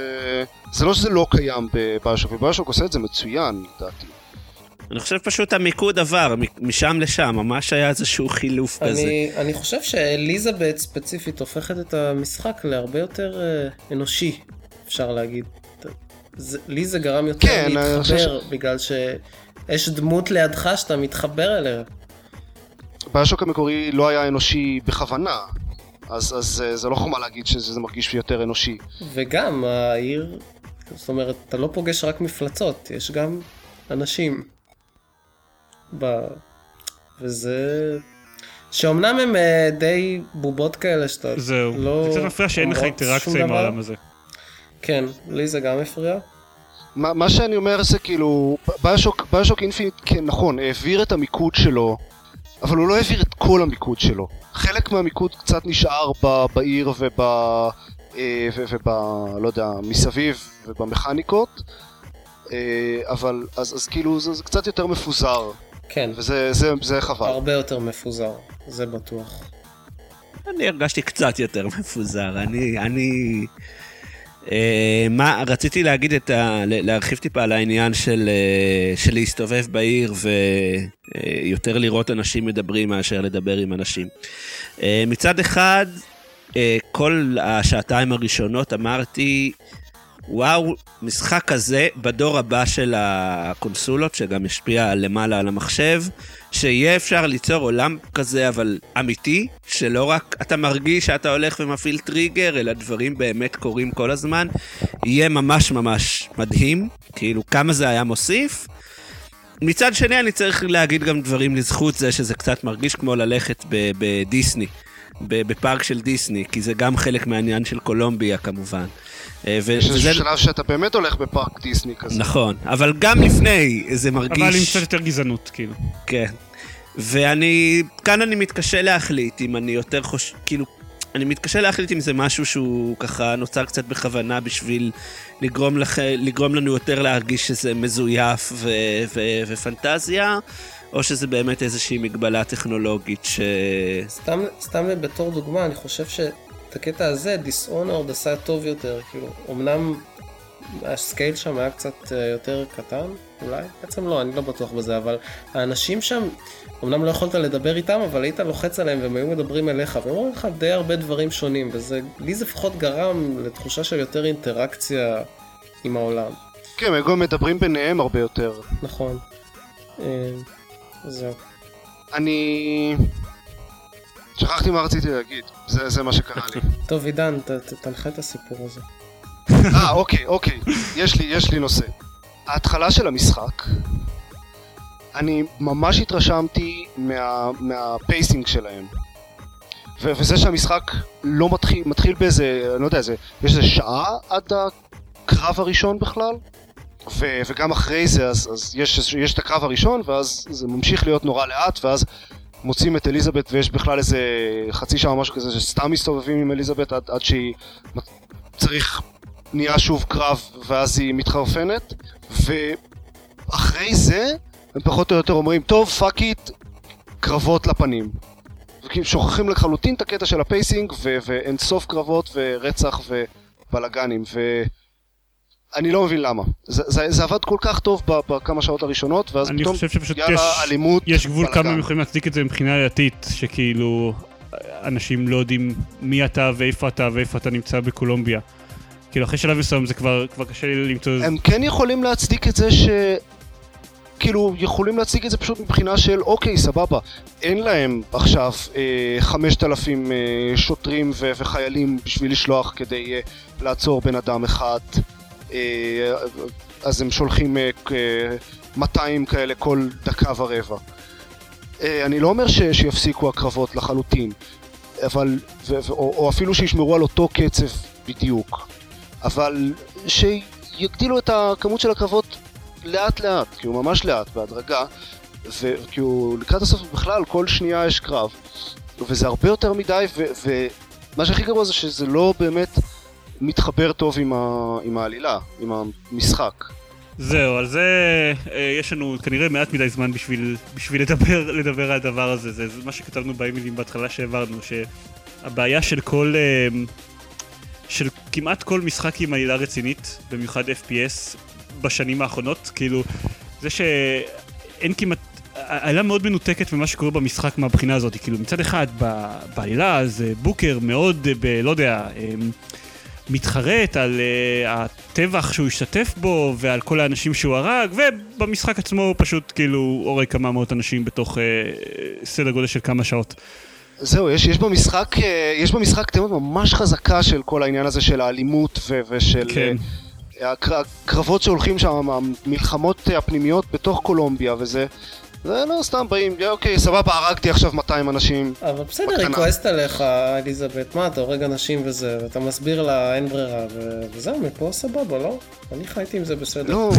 B: זה לא שזה לא קיים בביושוק, וביושוק עושה את זה מצוין, לדעתי.
D: אני חושב פשוט המיקוד עבר, משם לשם, ממש היה איזשהו חילוף
C: אני,
D: כזה.
C: אני חושב שאליזבת ספציפית הופכת את המשחק להרבה יותר uh, אנושי, אפשר להגיד. זה, לי זה גרם יותר כן, להתחבר, ש... בגלל שיש דמות לידך שאתה מתחבר אליה.
B: ביושוק המקורי לא היה אנושי בכוונה, אז, אז זה לא חומה להגיד שזה מרגיש יותר אנושי.
C: וגם העיר, זאת אומרת, אתה לא פוגש רק מפלצות, יש גם אנשים. ב... וזה... שאומנם הם אה, די בובות כאלה שאתה
A: זהו, לא... זה קצת מפריע שאין לך אינטראקציה עם העולם הזה.
C: כן, לי זה גם הפריע.
B: מה, מה שאני אומר זה כאילו, ביושוק, ביושוק אינפיניט, כן, נכון, העביר את המיקוד שלו, אבל הוא לא העביר את כל המיקוד שלו. חלק מהמיקוד קצת נשאר ב, בעיר וב... אה, וב... לא יודע, מסביב ובמכניקות, אה, אבל אז, אז כאילו זה, זה קצת יותר מפוזר.
C: כן.
B: וזה זה, זה חבל.
C: הרבה יותר מפוזר, זה בטוח.
D: אני הרגשתי קצת יותר מפוזר, אני, אני מה, רציתי להגיד את ה... להרחיב טיפה על העניין של, אה, של להסתובב בעיר ויותר לראות אנשים מדברים מאשר לדבר עם אנשים. אה, מצד אחד, כל השעתיים הראשונות אמרתי, וואו, משחק כזה בדור הבא של הקונסולות, שגם ישפיע למעלה על המחשב, שיהיה אפשר ליצור עולם כזה, אבל אמיתי, שלא רק אתה מרגיש שאתה הולך ומפעיל טריגר, אלא דברים באמת קורים כל הזמן, יהיה ממש ממש מדהים, כאילו כמה זה היה מוסיף. מצד שני, אני צריך להגיד גם דברים לזכות זה שזה קצת מרגיש כמו ללכת בדיסני. בפארק של דיסני, כי זה גם חלק מהעניין של קולומביה כמובן.
B: אה, יש איזה שלב שאתה באמת הולך בפארק דיסני כזה.
D: נכון, אבל גם לפני זה מרגיש...
A: אבל עם קצת יותר גזענות, כאילו.
D: כן. ואני, כאן אני מתקשה להחליט אם אני יותר חושב, כאילו, אני מתקשה להחליט אם זה משהו שהוא ככה נוצר קצת בכוונה בשביל לגרום, לח... לגרום לנו יותר להרגיש שזה מזויף ו... ו... ופנטזיה, או שזה באמת איזושהי מגבלה טכנולוגית ש...
C: סתם, סתם בתור דוגמה, אני חושב שאת הקטע הזה, Dishonored עשה טוב יותר, כאילו, אמנם ה scale שם היה קצת אה, יותר קטן, אולי? בעצם לא, אני לא בטוח בזה, אבל האנשים שם, אמנם לא יכולת לדבר איתם, אבל היית לוחץ עליהם והם היו מדברים אליך, והם אומרים לך די הרבה דברים שונים, וזה, לי זה לפחות גרם לתחושה של יותר אינטראקציה עם העולם.
B: כן, הם גם מדברים ביניהם הרבה יותר.
C: נכון. אה, זהו.
B: אני... שכחתי מה רציתי להגיד, זה, זה מה שקרה לי.
C: טוב, עידן, ת, ת, תנחה את הסיפור הזה.
B: אה, אוקיי, אוקיי, יש לי, יש לי נושא. ההתחלה של המשחק, אני ממש התרשמתי מה, מהפייסינג שלהם. ו- וזה שהמשחק לא מתחיל, מתחיל באיזה, אני לא יודע, איזה, יש איזה שעה עד הקרב הראשון בכלל? ו, וגם אחרי זה, אז, אז יש, יש את הקרב הראשון, ואז זה ממשיך להיות נורא לאט, ואז מוצאים את אליזבת, ויש בכלל איזה חצי שעה משהו כזה, שסתם מסתובבים עם אליזבת עד, עד שהיא צריך, נהיה שוב קרב, ואז היא מתחרפנת, ואחרי זה, הם פחות או יותר אומרים, טוב, fuck it, קרבות לפנים. שוכחים לחלוטין את הקטע של ה pacing, ואין סוף קרבות, ורצח, ובלאגנים, ו... אני לא מבין למה. זה, זה, זה עבד כל כך טוב בכמה שעות הראשונות, ואז
A: אני
B: פתאום,
A: חושב שפשוט
B: יאללה,
A: יש, יש גבול
B: בלאגן.
A: כמה הם יכולים להצדיק את זה מבחינה דתית, שכאילו אנשים לא יודעים מי אתה ואיפה אתה ואיפה אתה נמצא בקולומביה. כאילו אחרי שלב מסוים זה כבר, כבר קשה לי למצוא...
B: הם כן יכולים להצדיק את זה ש... כאילו, יכולים להציג את זה פשוט מבחינה של אוקיי, סבבה, אין להם עכשיו אה, 5,000 אה, שוטרים ו- וחיילים בשביל לשלוח כדי אה, לעצור בן אדם אחד, אז הם שולחים אה, כ- 200 כאלה כל דקה ורבע. אה, אני לא אומר ש- שיפסיקו הקרבות לחלוטין, אבל, ו- ו- או, או אפילו שישמרו על אותו קצב בדיוק, אבל שיגדילו את הכמות של הקרבות לאט לאט, כאילו ממש לאט, בהדרגה, וכאילו לקראת הסוף בכלל כל שנייה יש קרב, וזה הרבה יותר מדי, ו- ומה שהכי גרוע זה שזה לא באמת מתחבר טוב עם, ה- עם העלילה, עם המשחק.
A: זהו, על זה אה, יש לנו כנראה מעט מדי זמן בשביל, בשביל לדבר, לדבר על הדבר הזה. זה, זה מה שכתבנו באימיילים בהתחלה שהעברנו, שהבעיה של כל... אה, של כמעט כל משחק עם עלילה רצינית, במיוחד FPS, בשנים האחרונות, כאילו, זה שאין כמעט... העלילה מאוד מנותקת ממה שקורה במשחק מהבחינה הזאת, כאילו מצד אחד בעלילה זה בוקר מאוד, אה, ב, לא יודע, אה, מתחרט על uh, הטבח שהוא השתתף בו ועל כל האנשים שהוא הרג, ובמשחק עצמו הוא פשוט כאילו הורג כמה מאות אנשים בתוך uh, סדר גודל של כמה שעות.
B: זהו, יש, יש במשחק, יש במשחק תיאוריה ממש חזקה של כל העניין הזה של האלימות ו- ושל
A: כן.
B: הקר- הקרבות שהולכים שם, המלחמות הפנימיות בתוך קולומביה וזה, זה לא סתם באים, אוקיי, סבבה, הרגתי עכשיו 200 אנשים.
C: אבל בסדר, היא. כועסת עליך, אליזבת, מה, אתה הורג אנשים וזה, ואתה מסביר לה, אין ברירה, וזהו, מפה סבבה, לא? אני חייתי עם זה בסדר.
B: לא,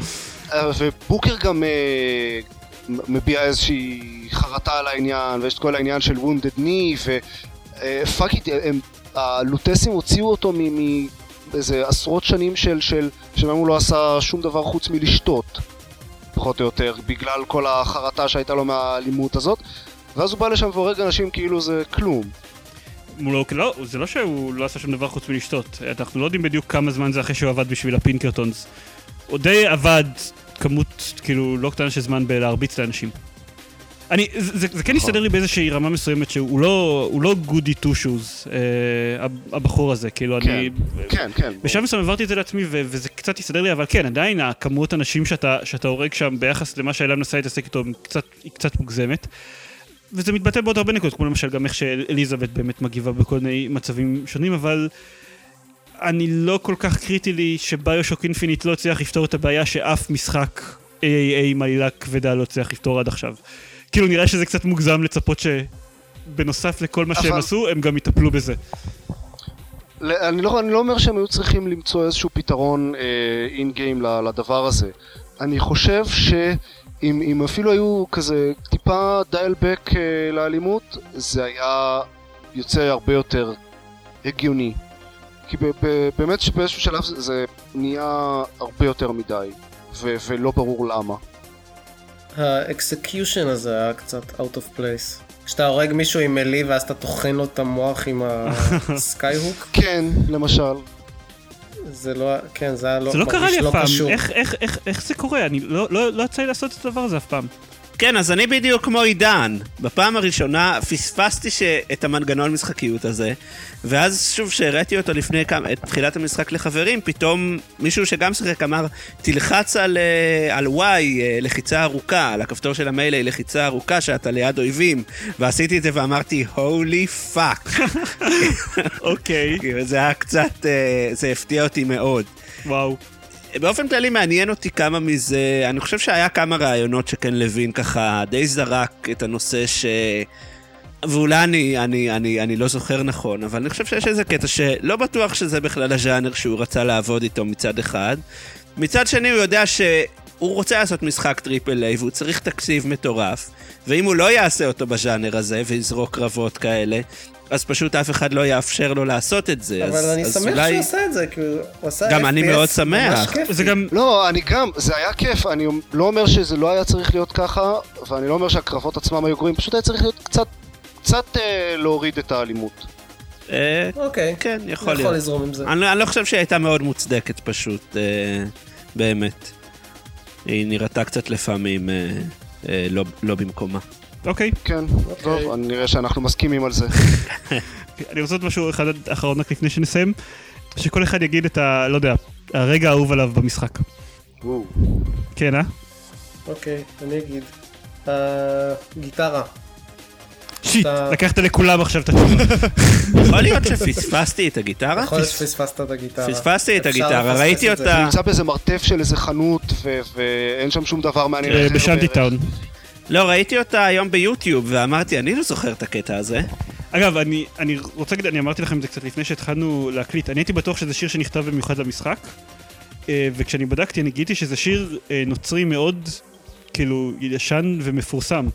B: אה, ובוקר גם אה, מביע איזושהי חרטה על העניין, ויש את כל העניין של wounded knee, ו fuck it, הלוטסים הוציאו אותו מאיזה עשרות שנים של, של, שבהם הוא לא עשה שום דבר חוץ מלשתות, פחות או יותר, בגלל כל החרטה שהייתה לו מהאלימות הזאת, ואז הוא בא לשם והורג אנשים כאילו זה כלום.
A: לא, זה לא שהוא לא עשה שום דבר חוץ מלשתות, אנחנו לא יודעים בדיוק כמה זמן זה אחרי שהוא עבד בשביל ה Pinkertons. הוא די עבד כמות, כאילו, לא קטנה של זמן בלהרביץ לאנשים. אני, זה, זה, זה כן הסתדר לי באיזושהי רמה מסוימת שהוא לא, הוא לא גודי טו שוז, אה, הבחור הזה, כאילו, אני...
B: כן, כן.
A: בשלב מסוים העברתי את זה לעצמי ו- וזה קצת הסתדר לי, אבל כן, עדיין הכמות אנשים שאתה, שאתה הורג שם ביחס למה שהאלה מנסה להתעסק איתו קצת, היא קצת מוגזמת. וזה מתבטא בעוד הרבה נקודות, כמו למשל גם איך שאליזבת באמת מגיבה בכל מיני מצבים שונים, אבל אני לא כל כך קריטי לי ש BioShock Infinite לא הצליח לפתור את הבעיה שאף משחק AAA עם עלילה כבדה לא הצליח לפתור עד עכשיו. כאילו נראה שזה קצת מוגזם לצפות שבנוסף לכל מה שהם
B: אבל-
A: עשו, הם גם יטפלו בזה.
B: אני לא, אני לא אומר שהם היו צריכים למצוא איזשהו פתרון in uh, game לדבר הזה. אני חושב שאם אם אפילו היו כזה טיפה dial back אה, לאלימות, זה היה יוצא הרבה יותר הגיוני. כי ב- ב- באמת שבאיזשהו שלב זה, זה נהיה הרבה יותר מדי, ו- ולא ברור למה.
C: ה execution הזה היה קצת out of place. כשאתה הורג מישהו עם melee ואז אתה טוחן לו את המוח עם ה skyhook,
B: כן, למשל.
C: זה לא, כן, זה היה לא,
A: זה לא קרה לי
C: לא
A: אף פעם. איך, איך, איך, איך זה קורה? אני לא, לא, לא יצא לי לעשות את הדבר הזה אף פעם.
D: כן, אז אני בדיוק כמו עידן. בפעם הראשונה פספסתי ש... את המנגנון משחקיות הזה, ואז שוב שהראיתי אותו לפני כמה... את תחילת המשחק לחברים, פתאום מישהו שגם שיחק אמר, תלחץ על, אה, על Y, אה, לחיצה ארוכה, על הכפתור של ה melee, לחיצה ארוכה שאתה ליד אויבים, ועשיתי את זה ואמרתי, holy fuck.
A: אוקיי,
D: זה היה קצת, אה, זה הפתיע אותי מאוד.
A: וואו.
D: באופן כללי מעניין אותי כמה מזה, אני חושב שהיה כמה רעיונות שקן לוין ככה די זרק את הנושא ש... ואולי אני, אני, אני, אני לא זוכר נכון, אבל אני חושב שיש איזה קטע שלא בטוח שזה בכלל הז'אנר שהוא רצה לעבוד איתו מצד אחד, מצד שני הוא יודע שהוא רוצה לעשות משחק triple A והוא צריך תקציב מטורף, ואם הוא לא יעשה אותו בז'אנר הזה ויזרוק קרבות כאלה, אז פשוט אף אחד לא יאפשר לו לעשות את זה.
C: אבל
D: אז,
C: אני
D: אז
C: שמח
D: אולי...
C: שהוא עשה את זה, כי הוא עשה
D: גם אני
C: FPS
D: מאוד שמח.
A: זה גם...
B: לא, אני גם, זה היה כיף, אני לא אומר שזה לא היה צריך להיות ככה, ואני לא אומר שהקרבות עצמם היו גרועים, פשוט היה צריך להיות קצת, קצת אה, להוריד את האלימות.
D: אה,
C: אוקיי.
D: כן, יכול
C: יכול
D: להיות.
C: לזרום עם זה.
D: אני, לא- אני לא חושב שהיא הייתה מאוד מוצדקת פשוט, אה, באמת. היא נראתה קצת לפעמים אה, אה, לא, לא במקומה.
A: אוקיי.
B: כן. טוב, אני נראה שאנחנו מסכימים על זה.
A: אני רוצה עוד משהו אחד אחרון רק לפני שנסיים. שכל אחד יגיד את ה... לא יודע, הרגע האהוב עליו במשחק.
B: וואו.
A: כן, אה?
C: אוקיי, אני אגיד. אה, גיטרה.
A: שיט, לקחת לכולם עכשיו את התשובה.
D: יכול להיות שפספסתי את הגיטרה?
C: יכול להיות שפספסת את הגיטרה.
D: פספסתי את הגיטרה, ראיתי. אותה.
B: נמצא באיזה מרתף של איזה חנות, ואין שם שום דבר מעניין.
A: אה,
B: בערך.
A: טאון.
D: לא, ראיתי אותה היום ביוטיוב, ואמרתי, אני לא זוכר את הקטע הזה.
A: אגב, אני, אני רוצה להגיד, אני אמרתי לכם את זה קצת לפני שהתחלנו להקליט, אני הייתי בטוח שזה שיר שנכתב במיוחד למשחק, אה, וכשאני בדקתי אני גיליתי שזה שיר אה, נוצרי מאוד, כאילו, ישן ומפורסם.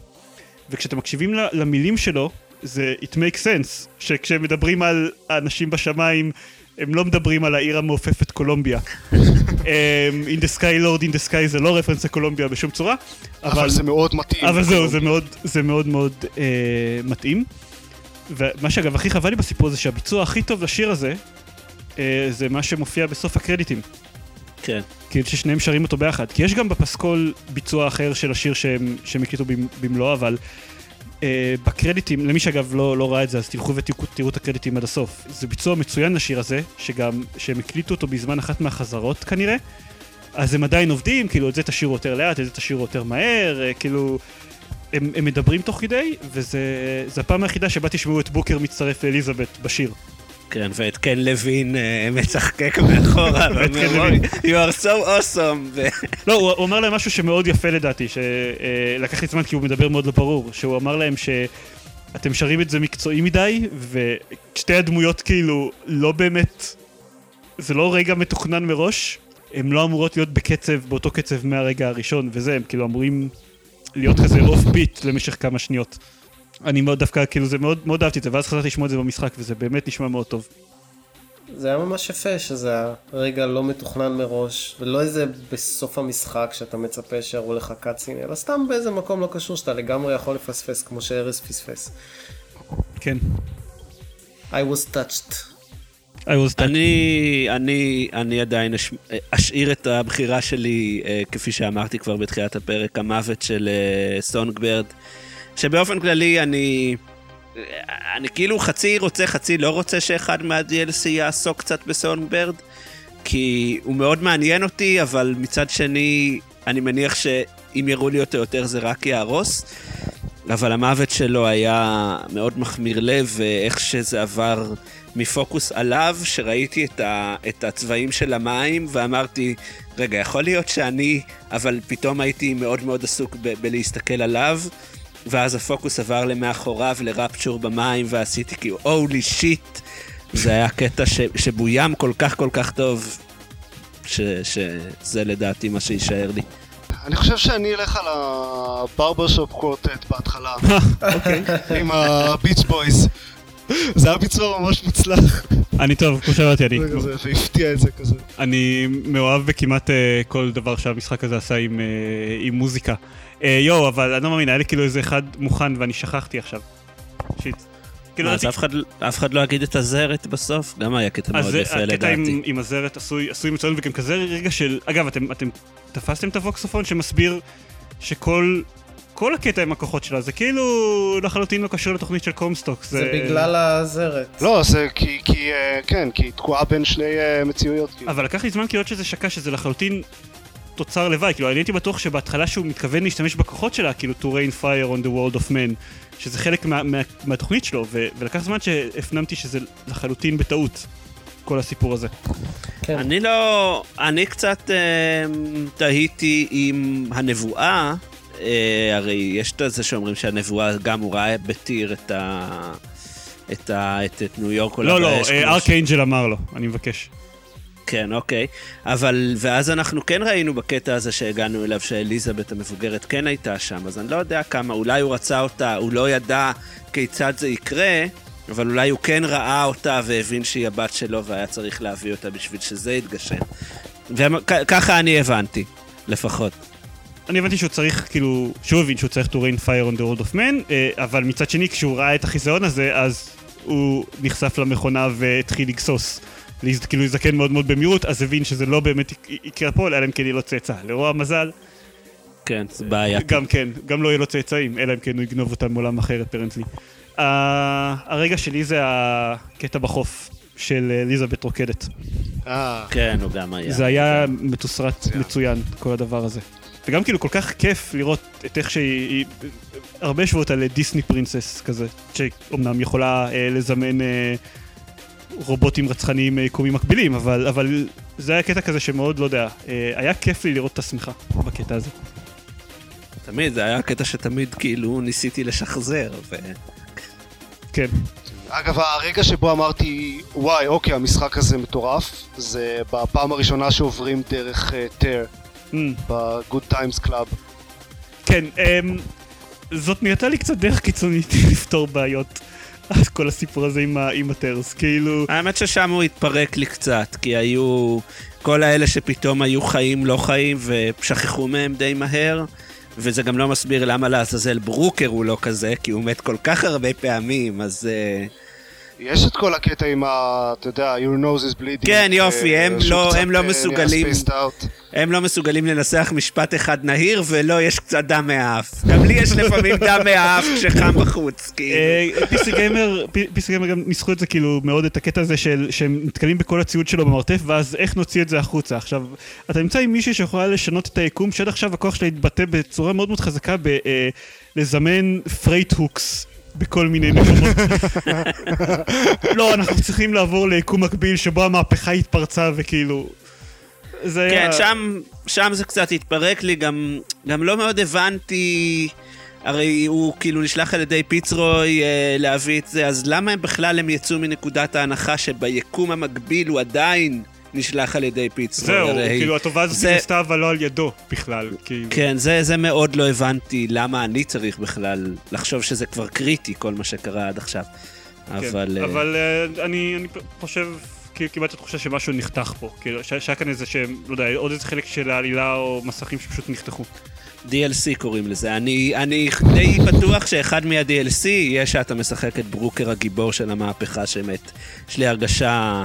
A: וכשאתם מקשיבים למילים שלו, זה it makes sense, שכשהם מדברים על האנשים בשמיים, הם לא מדברים על העיר המעופפת קולומביה. um, in the sky lord in the sky זה לא רפרנס לקולומביה בשום צורה,
B: אבל זה מאוד מתאים.
A: אבל זהו, זה מאוד, זה מאוד מאוד אה, מתאים. ומה שאגב הכי חבל לי בסיפור זה שהביצוע הכי טוב לשיר הזה, אה, זה מה שמופיע בסוף הקרדיטים.
D: כן.
A: כאילו ששניהם שרים אותו ביחד. כי יש גם בפסקול ביצוע אחר של השיר שהם, שהם הקליטו במ- במלואו, אבל אה, בקרדיטים, למי שאגב לא, לא ראה את זה, אז תלכו ותראו את הקרדיטים עד הסוף. זה ביצוע מצוין לשיר הזה, שגם, שהם הקליטו אותו בזמן אחת מהחזרות כנראה. אז הם עדיין עובדים, כאילו את זה תשאירו יותר לאט, את זה תשאירו יותר מהר, אה, כאילו... הם, הם מדברים תוך כדי, וזה זה הפעם היחידה שבה תשמעו את בוקר מצטרף לאליזבת בשיר.
D: כן, ואת קן לוין אה, משחקק מאחורה, ואומר, you are so awesome.
A: לא, הוא, אמר להם משהו שמאוד יפה לדעתי, שלקח לי זמן כי הוא מדבר מאוד לא ברור, שהוא אמר להם שאתם שרים את זה מקצועי מדי, ושתי הדמויות כאילו לא באמת, זה לא רגע מתוכנן מראש, הן לא אמורות להיות בקצב, באותו קצב מהרגע הראשון, וזה, הם כאילו אמורים להיות כזה אוף ביט למשך כמה שניות. אני מאוד דווקא, כאילו זה מאוד, מאוד אהבתי את זה, ואז חזרתי לשמוע את זה במשחק, וזה באמת נשמע מאוד טוב.
C: זה היה ממש יפה שזה הרגע לא מתוכנן מראש, ולא איזה בסוף המשחק שאתה מצפה שיראו לך קאצין, אלא סתם באיזה מקום לא קשור שאתה לגמרי יכול לפספס, כמו שארז פספס.
A: כן.
C: I was touched.
A: I was that.
D: אני, אני, אני עדיין אש, אשאיר את הבחירה שלי, אה, כפי שאמרתי כבר בתחילת הפרק, המוות של אה, סונגברד, שבאופן כללי אני, אני כאילו חצי רוצה, חצי לא רוצה שאחד מה-DLC יעסוק קצת בסונגברד, כי הוא מאוד מעניין אותי, אבל מצד שני, אני מניח שאם יראו לי אותו יותר זה רק יהרוס. אבל המוות שלו היה מאוד מחמיר לב, ואיך שזה עבר מפוקוס עליו, שראיתי את, ה, את הצבעים של המים, ואמרתי, רגע, יכול להיות שאני, אבל פתאום הייתי מאוד מאוד עסוק ב, בלהסתכל עליו, ואז הפוקוס עבר למאחוריו, לרפצ'ור במים, ועשיתי כאילו, הולי שיט. זה היה קטע ש, שבוים כל כך כל כך טוב, ש, שזה לדעתי מה שיישאר לי.
B: אני חושב שאני אלך על הברבר שופ קורטט בהתחלה,
A: אוקיי.
B: עם הביץ' בויז. זה היה ביצוע ממש מוצלח,
A: אני טוב, כמו שאמרתי, אני...
B: זה כזה, והפתיע את זה כזה.
A: אני מאוהב בכמעט uh, כל דבר שהמשחק הזה עשה עם, עם מוזיקה. Uh, יואו, אבל אני לא מאמין, היה לי כאילו איזה אחד מוכן ואני שכחתי עכשיו. שיט. כאילו,
D: אז אף אחד, אף אחד לא יגיד את הזרת בסוף? גם היה קטע מאוד
A: זה-
D: יפה
A: הקטע
D: לדעתי.
A: עם, עם הזרת עשוי, עשוי מצוין וגם כזה רגע של... אגב, אתם, אתם תפסתם את הווקסופון שמסביר שכל... כל הקטע עם הכוחות שלה זה כאילו לחלוטין לא קשור לתוכנית של קומסטוק.
C: זה בגלל הזרת.
B: לא, זה כי, כי, אה, כן, כי היא תקועה בין שני אה, מציאויות. כאילו.
A: אבל לקח לי זמן כאילו שזה שקע שזה לחלוטין תוצר לוואי, כאילו אני הייתי בטוח שבהתחלה שהוא מתכוון להשתמש בכוחות שלה, כאילו to rain fire on the world of men, שזה חלק מה, מה, מהתוכנית שלו, ו, ולקח זמן שהפנמתי שזה לחלוטין בטעות, כל הסיפור הזה.
C: כן.
D: אני לא... אני קצת אה, תהיתי עם הנבואה, אה, הרי יש את זה שאומרים שהנבואה גם הוא ראה בתיר את ה... את, ה, את, את ניו יורק.
A: לא, לא,
D: באש, כמו ש-
A: אמר לו, אני מבקש.
D: כן, אוקיי. אבל, ואז אנחנו כן ראינו בקטע הזה שהגענו אליו, שאליזבת המבוגרת כן הייתה שם, אז אני לא יודע כמה, אולי הוא רצה אותה, הוא לא ידע כיצד זה יקרה, אבל אולי הוא כן ראה אותה והבין שהיא הבת שלו והיה צריך להביא אותה בשביל שזה יתגשם. וככה אני הבנתי, לפחות.
A: אני הבנתי שהוא צריך, כאילו, שהוא הבין שהוא צריך to rain fire on the world of man, אה, אבל מצד שני, כשהוא ראה את החיזיון הזה, אז הוא נחשף למכונה והתחיל לגסוס. להז- כאילו להזדקן מאוד מאוד במהירות, אז הבין שזה לא באמת יק- יקרה פה, אלא אם כן יהיה לו צאצא. לרוע המזל,
D: כן, זה בעייתי.
A: גם כן, גם לא יהיה לו צאצאים, אלא אם כן הוא יגנוב אותם מעולם אחר אפרנטלי. Uh, הרגע שלי זה הקטע בחוף של אליזבת רוקדת.
B: אה,
D: כן, הוא גם היה.
A: זה היה מתוסרט
B: מצוין.
A: כל הדבר הזה. וגם כאילו כל כך כיף לראות את איך שהיא... היא- הרבה השוו על דיסני פרינסס כזה, שאומנם יכולה אה, לזמן אה, רובוטים רצחניים אה, קומים מקבילים, אבל, אבל זה היה קטע כזה שמאוד, לא יודע, אה, היה כיף לי לראות את השמחה בקטע הזה.
D: תמיד, זה היה קטע שתמיד כאילו ניסיתי לשחזר, ו...
A: כן.
B: אגב, הרגע שבו אמרתי, וואי, אוקיי, המשחק הזה מטורף, זה בפעם הראשונה שעוברים דרך טר,
A: Mm.
B: ב-Good Times Club.
A: כן, אמ, זאת נהייתה לי קצת דרך קיצונית לפתור בעיות. כל הסיפור הזה עם, ה- עם הטרס, כאילו...
D: האמת ששם הוא התפרק לי קצת, כי היו כל האלה שפתאום היו חיים לא חיים ושכחו מהם די מהר, וזה גם לא מסביר למה לעזאזל ברוקר הוא לא כזה, כי הוא מת כל כך הרבה פעמים, אז... אה,
B: יש את כל הקטע עם ה... אתה יודע, your nose is bleeding.
D: כן, יופי,
B: אה,
D: הם לא-
B: קצת,
D: הם לא
B: אה, נהיה
D: מסוגלים. הם לא מסוגלים לנסח משפט אחד נהיר, ולא, יש קצת דם מהאף. גם לי יש לפעמים דם מהאף כשחם בחוץ, כאילו.
A: פיסי גיימר, PC Gamer גם ניסחו את זה כאילו מאוד את הקטע הזה של שהם נתקלים בכל הציוד שלו במרתף ואז איך נוציא את זה החוצה. עכשיו, אתה נמצא עם מישהי שיכולה לשנות את היקום שעד עכשיו הכוח שלה התבטא בצורה מאוד מאוד חזקה בלזמן freight hooks. בכל מיני מקומות. לא, אנחנו צריכים לעבור ליקום מקביל שבו המהפכה התפרצה וכאילו... זה
D: כן,
A: היה...
D: שם, שם זה קצת התפרק לי, גם, גם לא מאוד הבנתי, הרי הוא כאילו נשלח על ידי פיצרוי אה, להביא את זה, אז למה הם בכלל הם יצאו מנקודת ההנחה שביקום המקביל הוא עדיין נשלח על ידי פיצרוי?
A: זהו,
D: הרי,
A: כאילו הטובה הזאת
D: זה-
A: נעשתה אבל לא על ידו בכלל, כאילו.
D: כן, זה, זה מאוד לא הבנתי למה אני צריך בכלל לחשוב שזה כבר קריטי, כל מה שקרה עד עכשיו.
A: כן,
D: אבל... אה,
A: אבל אה, אני, אני חושב, כאילו קיבלתי תחושה שמשהו נחתך פה, כאילו שהיה כאן איזה שהם, לא יודע, עוד איזה חלק של העלילה או מסכים שפשוט נחתכו.
D: DLC קוראים לזה. אני, אני די בטוח שאחד מה-DLC יהיה שאתה משחק את ברוקר הגיבור של המהפכה שמת. יש לי הרגשה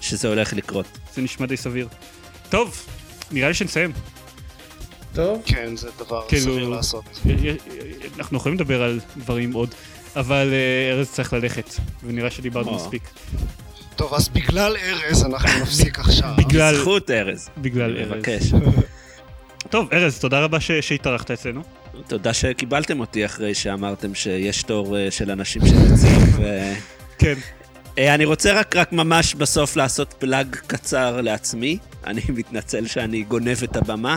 D: שזה הולך לקרות.
A: זה נשמע די סביר. טוב, נראה לי שנסיים.
C: טוב,
B: כן, זה דבר
A: כאילו-
B: סביר לעשות.
A: אנחנו יכולים לדבר על דברים עוד, אבל אה, ארז צריך ללכת, ונראה שדיברנו. מספיק.
B: טוב, אז בגלל ארז אנחנו נפסיק עכשיו.
A: בגלל,
D: זכות ארז.
A: בגלל ארז.
D: מבקש.
A: טוב, ארז, תודה רבה ש- שהתארחת אצלנו.
D: תודה שקיבלתם אותי אחרי שאמרתם שיש תור אה, של אנשים. ו...
A: כן.
D: אה, אני רוצה רק, רק ממש בסוף לעשות פלאג קצר לעצמי. אני מתנצל שאני גונב את הבמה.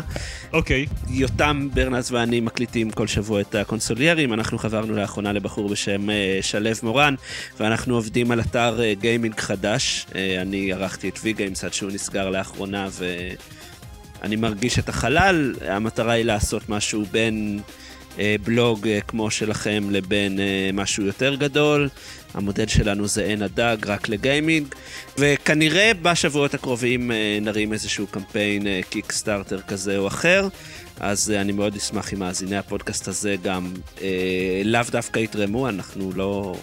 A: אוקיי.
D: יותם ברנס ואני מקליטים כל שבוע את הקונסוליירים, אנחנו חברנו לאחרונה לבחור בשם אה, שלו מורן, ואנחנו עובדים על אתר אה, gaming חדש. אה, אני ערכתי את Vgames עד שהוא נסגר לאחרונה, ואני מרגיש את החלל. המטרה היא לעשות משהו בין בלוג אה, כמו שלכם לבין אה, משהו יותר גדול. המודל שלנו זה עין הדג, רק ל gaming, וכנראה בשבועות הקרובים אה, נרים איזשהו קמפיין אה, Kickstarter כזה או אחר, אז אה, אני מאוד אשמח אם מאזיני הפודקאסט הזה גם אה, לאו דווקא יתרמו, אנחנו לא...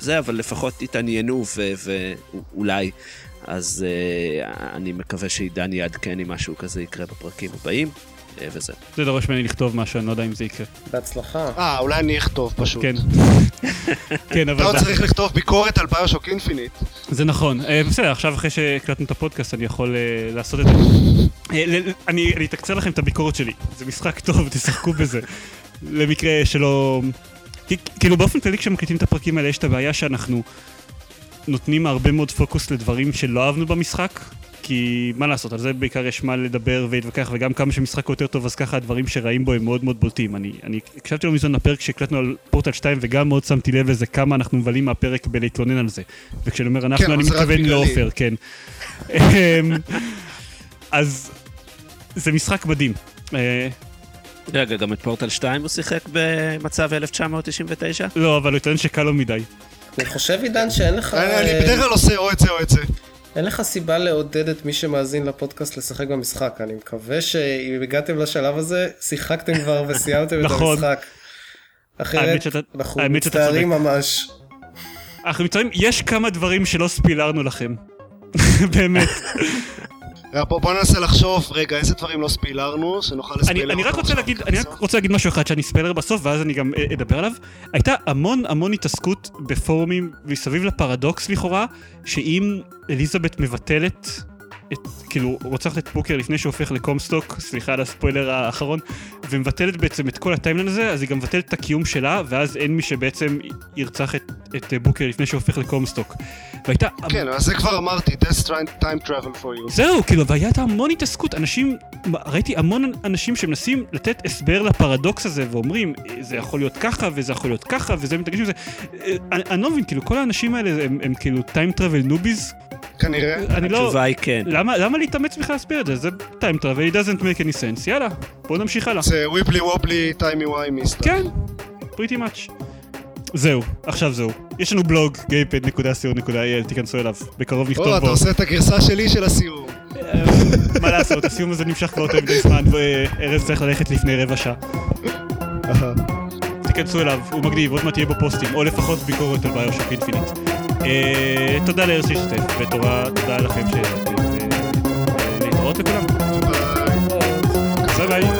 D: זה, אבל לפחות יתעניינו ואולי. אז אה, אני מקווה שעידן יעדכן אם משהו כזה יקרה בפרקים הבאים, אה, וזה.
A: זה דורש ממני לכתוב משהו, אני לא יודע אם זה יקרה.
C: בהצלחה.
B: אה, אולי אני אכתוב פשוט.
A: כן. כן,
B: אתה
A: אבל...
B: עוד
A: זה-
B: צריך לכתוב ביקורת על ביושוק אינפיניט.
A: זה נכון. אה, בסדר, עכשיו אחרי שהקלטנו את הפודקאסט אני יכול אה, לעשות את זה. אה, אני אתקצר לכם את הביקורת שלי. זה משחק טוב, תשחקו בזה. למקרה שלא... כאילו באופן כללי כשמקליטים את הפרקים האלה יש את הבעיה שאנחנו נותנים הרבה מאוד פוקוס לדברים שלא אהבנו במשחק. כי מה לעשות, על זה בעיקר יש מה לדבר ולהתווכח, וגם כמה שמשחק יותר טוב, אז ככה הדברים שרעים בו הם מאוד מאוד בולטים. אני, אני הקשבתי לא מזמן לפרק שהקלטנו על פורטל 2, וגם מאוד שמתי לב לזה כמה אנחנו מבלים מהפרק בלהתלונן על זה. וכשאני אומר אנחנו,
B: כן,
A: אני מתכוון. לעופר, כן. אמ, אז זה משחק מדהים. אה,
D: רגע, גם את פורטל 2 הוא שיחק במצב 1999?
A: לא, אבל הוא טוען שקל לו מדי.
C: אני חושב, עידן, שאין לך...
B: אני אני
C: אה,
B: בדרך כלל עושה או את זה או את זה.
C: אין לך סיבה לעודד את מי שמאזין לפודקאסט לשחק במשחק. אני מקווה שאם הגעתם לשלב הזה, שיחקתם כבר וסיימתם את
A: נכון.
C: המשחק. אחרת, אנחנו מצטערים ממש.
A: אנחנו מצטערים, יש כמה דברים שלא ספילרנו לכם. באמת.
B: בוא בוא ננסה לחשוב, רגע, איזה דברים לא ספילרנו, שנוכל
A: אני,
B: לספיילר
A: אני רק רוצה להגיד, אני רק. רוצה להגיד משהו אחד שאני אספיילר בסוף, ואז אני גם אה, אדבר עליו. הייתה המון המון התעסקות בפורומים מסביב לפרדוקס לכאורה, שאם אליזבת מבטלת, את, כאילו, רוצחת את בוקר לפני שהוא הופך לקומסטוק, סליחה על הספוילר האחרון, ומבטלת בעצם את כל הטיימלן הזה, אז היא גם מבטלת את הקיום שלה, ואז אין מי שבעצם ירצח את, את בוקר לפני שהוא הופך לקומסטוק. והייתה
B: כן, אז זה כבר אמרתי, That's time travel for you.
A: זהו, כאילו, והייתה המון התעסקות, אנשים, ראיתי המון אנשים שמנסים לתת הסבר לפרדוקס הזה, ואומרים, זה יכול להיות ככה, וזה יכול להיות ככה, וזה מתרגשים לזה. אה, אני אני לא מבין, כאילו, כל האנשים האלה הם, הם כאילו time travel newbies,
B: כנראה.
A: אני לא...
D: התשובה היא כן.
A: למה, למה להתאמץ בכלל להסביר את זה? זה time travel, it doesn't make any sense, יאללה, בואו נמשיך הלאה.
B: זה wibbly wobbly timey wimey stuff.
A: כן, pretty much. זהו, עכשיו זהו. יש לנו בלוג, gamepad.co.il, תיכנסו אליו, בקרוב נכתוב
B: או, אתה
A: בו.
B: עושה את הגרסה שלי של הסיום.
A: מה לעשות, הסיום הזה נמשך כבר יותר מדי זמן, וארז צריך ללכת לפני רבע שעה. תיכנסו אליו, הוא מגניב, עוד מעט יהיה בו פוסטים, או לפחות ביקורת על ביושוק אינפינית. אה, תודה לארז שהשתתף, ותודה תודה לכם שהשתתף. אה, להתראות לכולם. ביי ביי.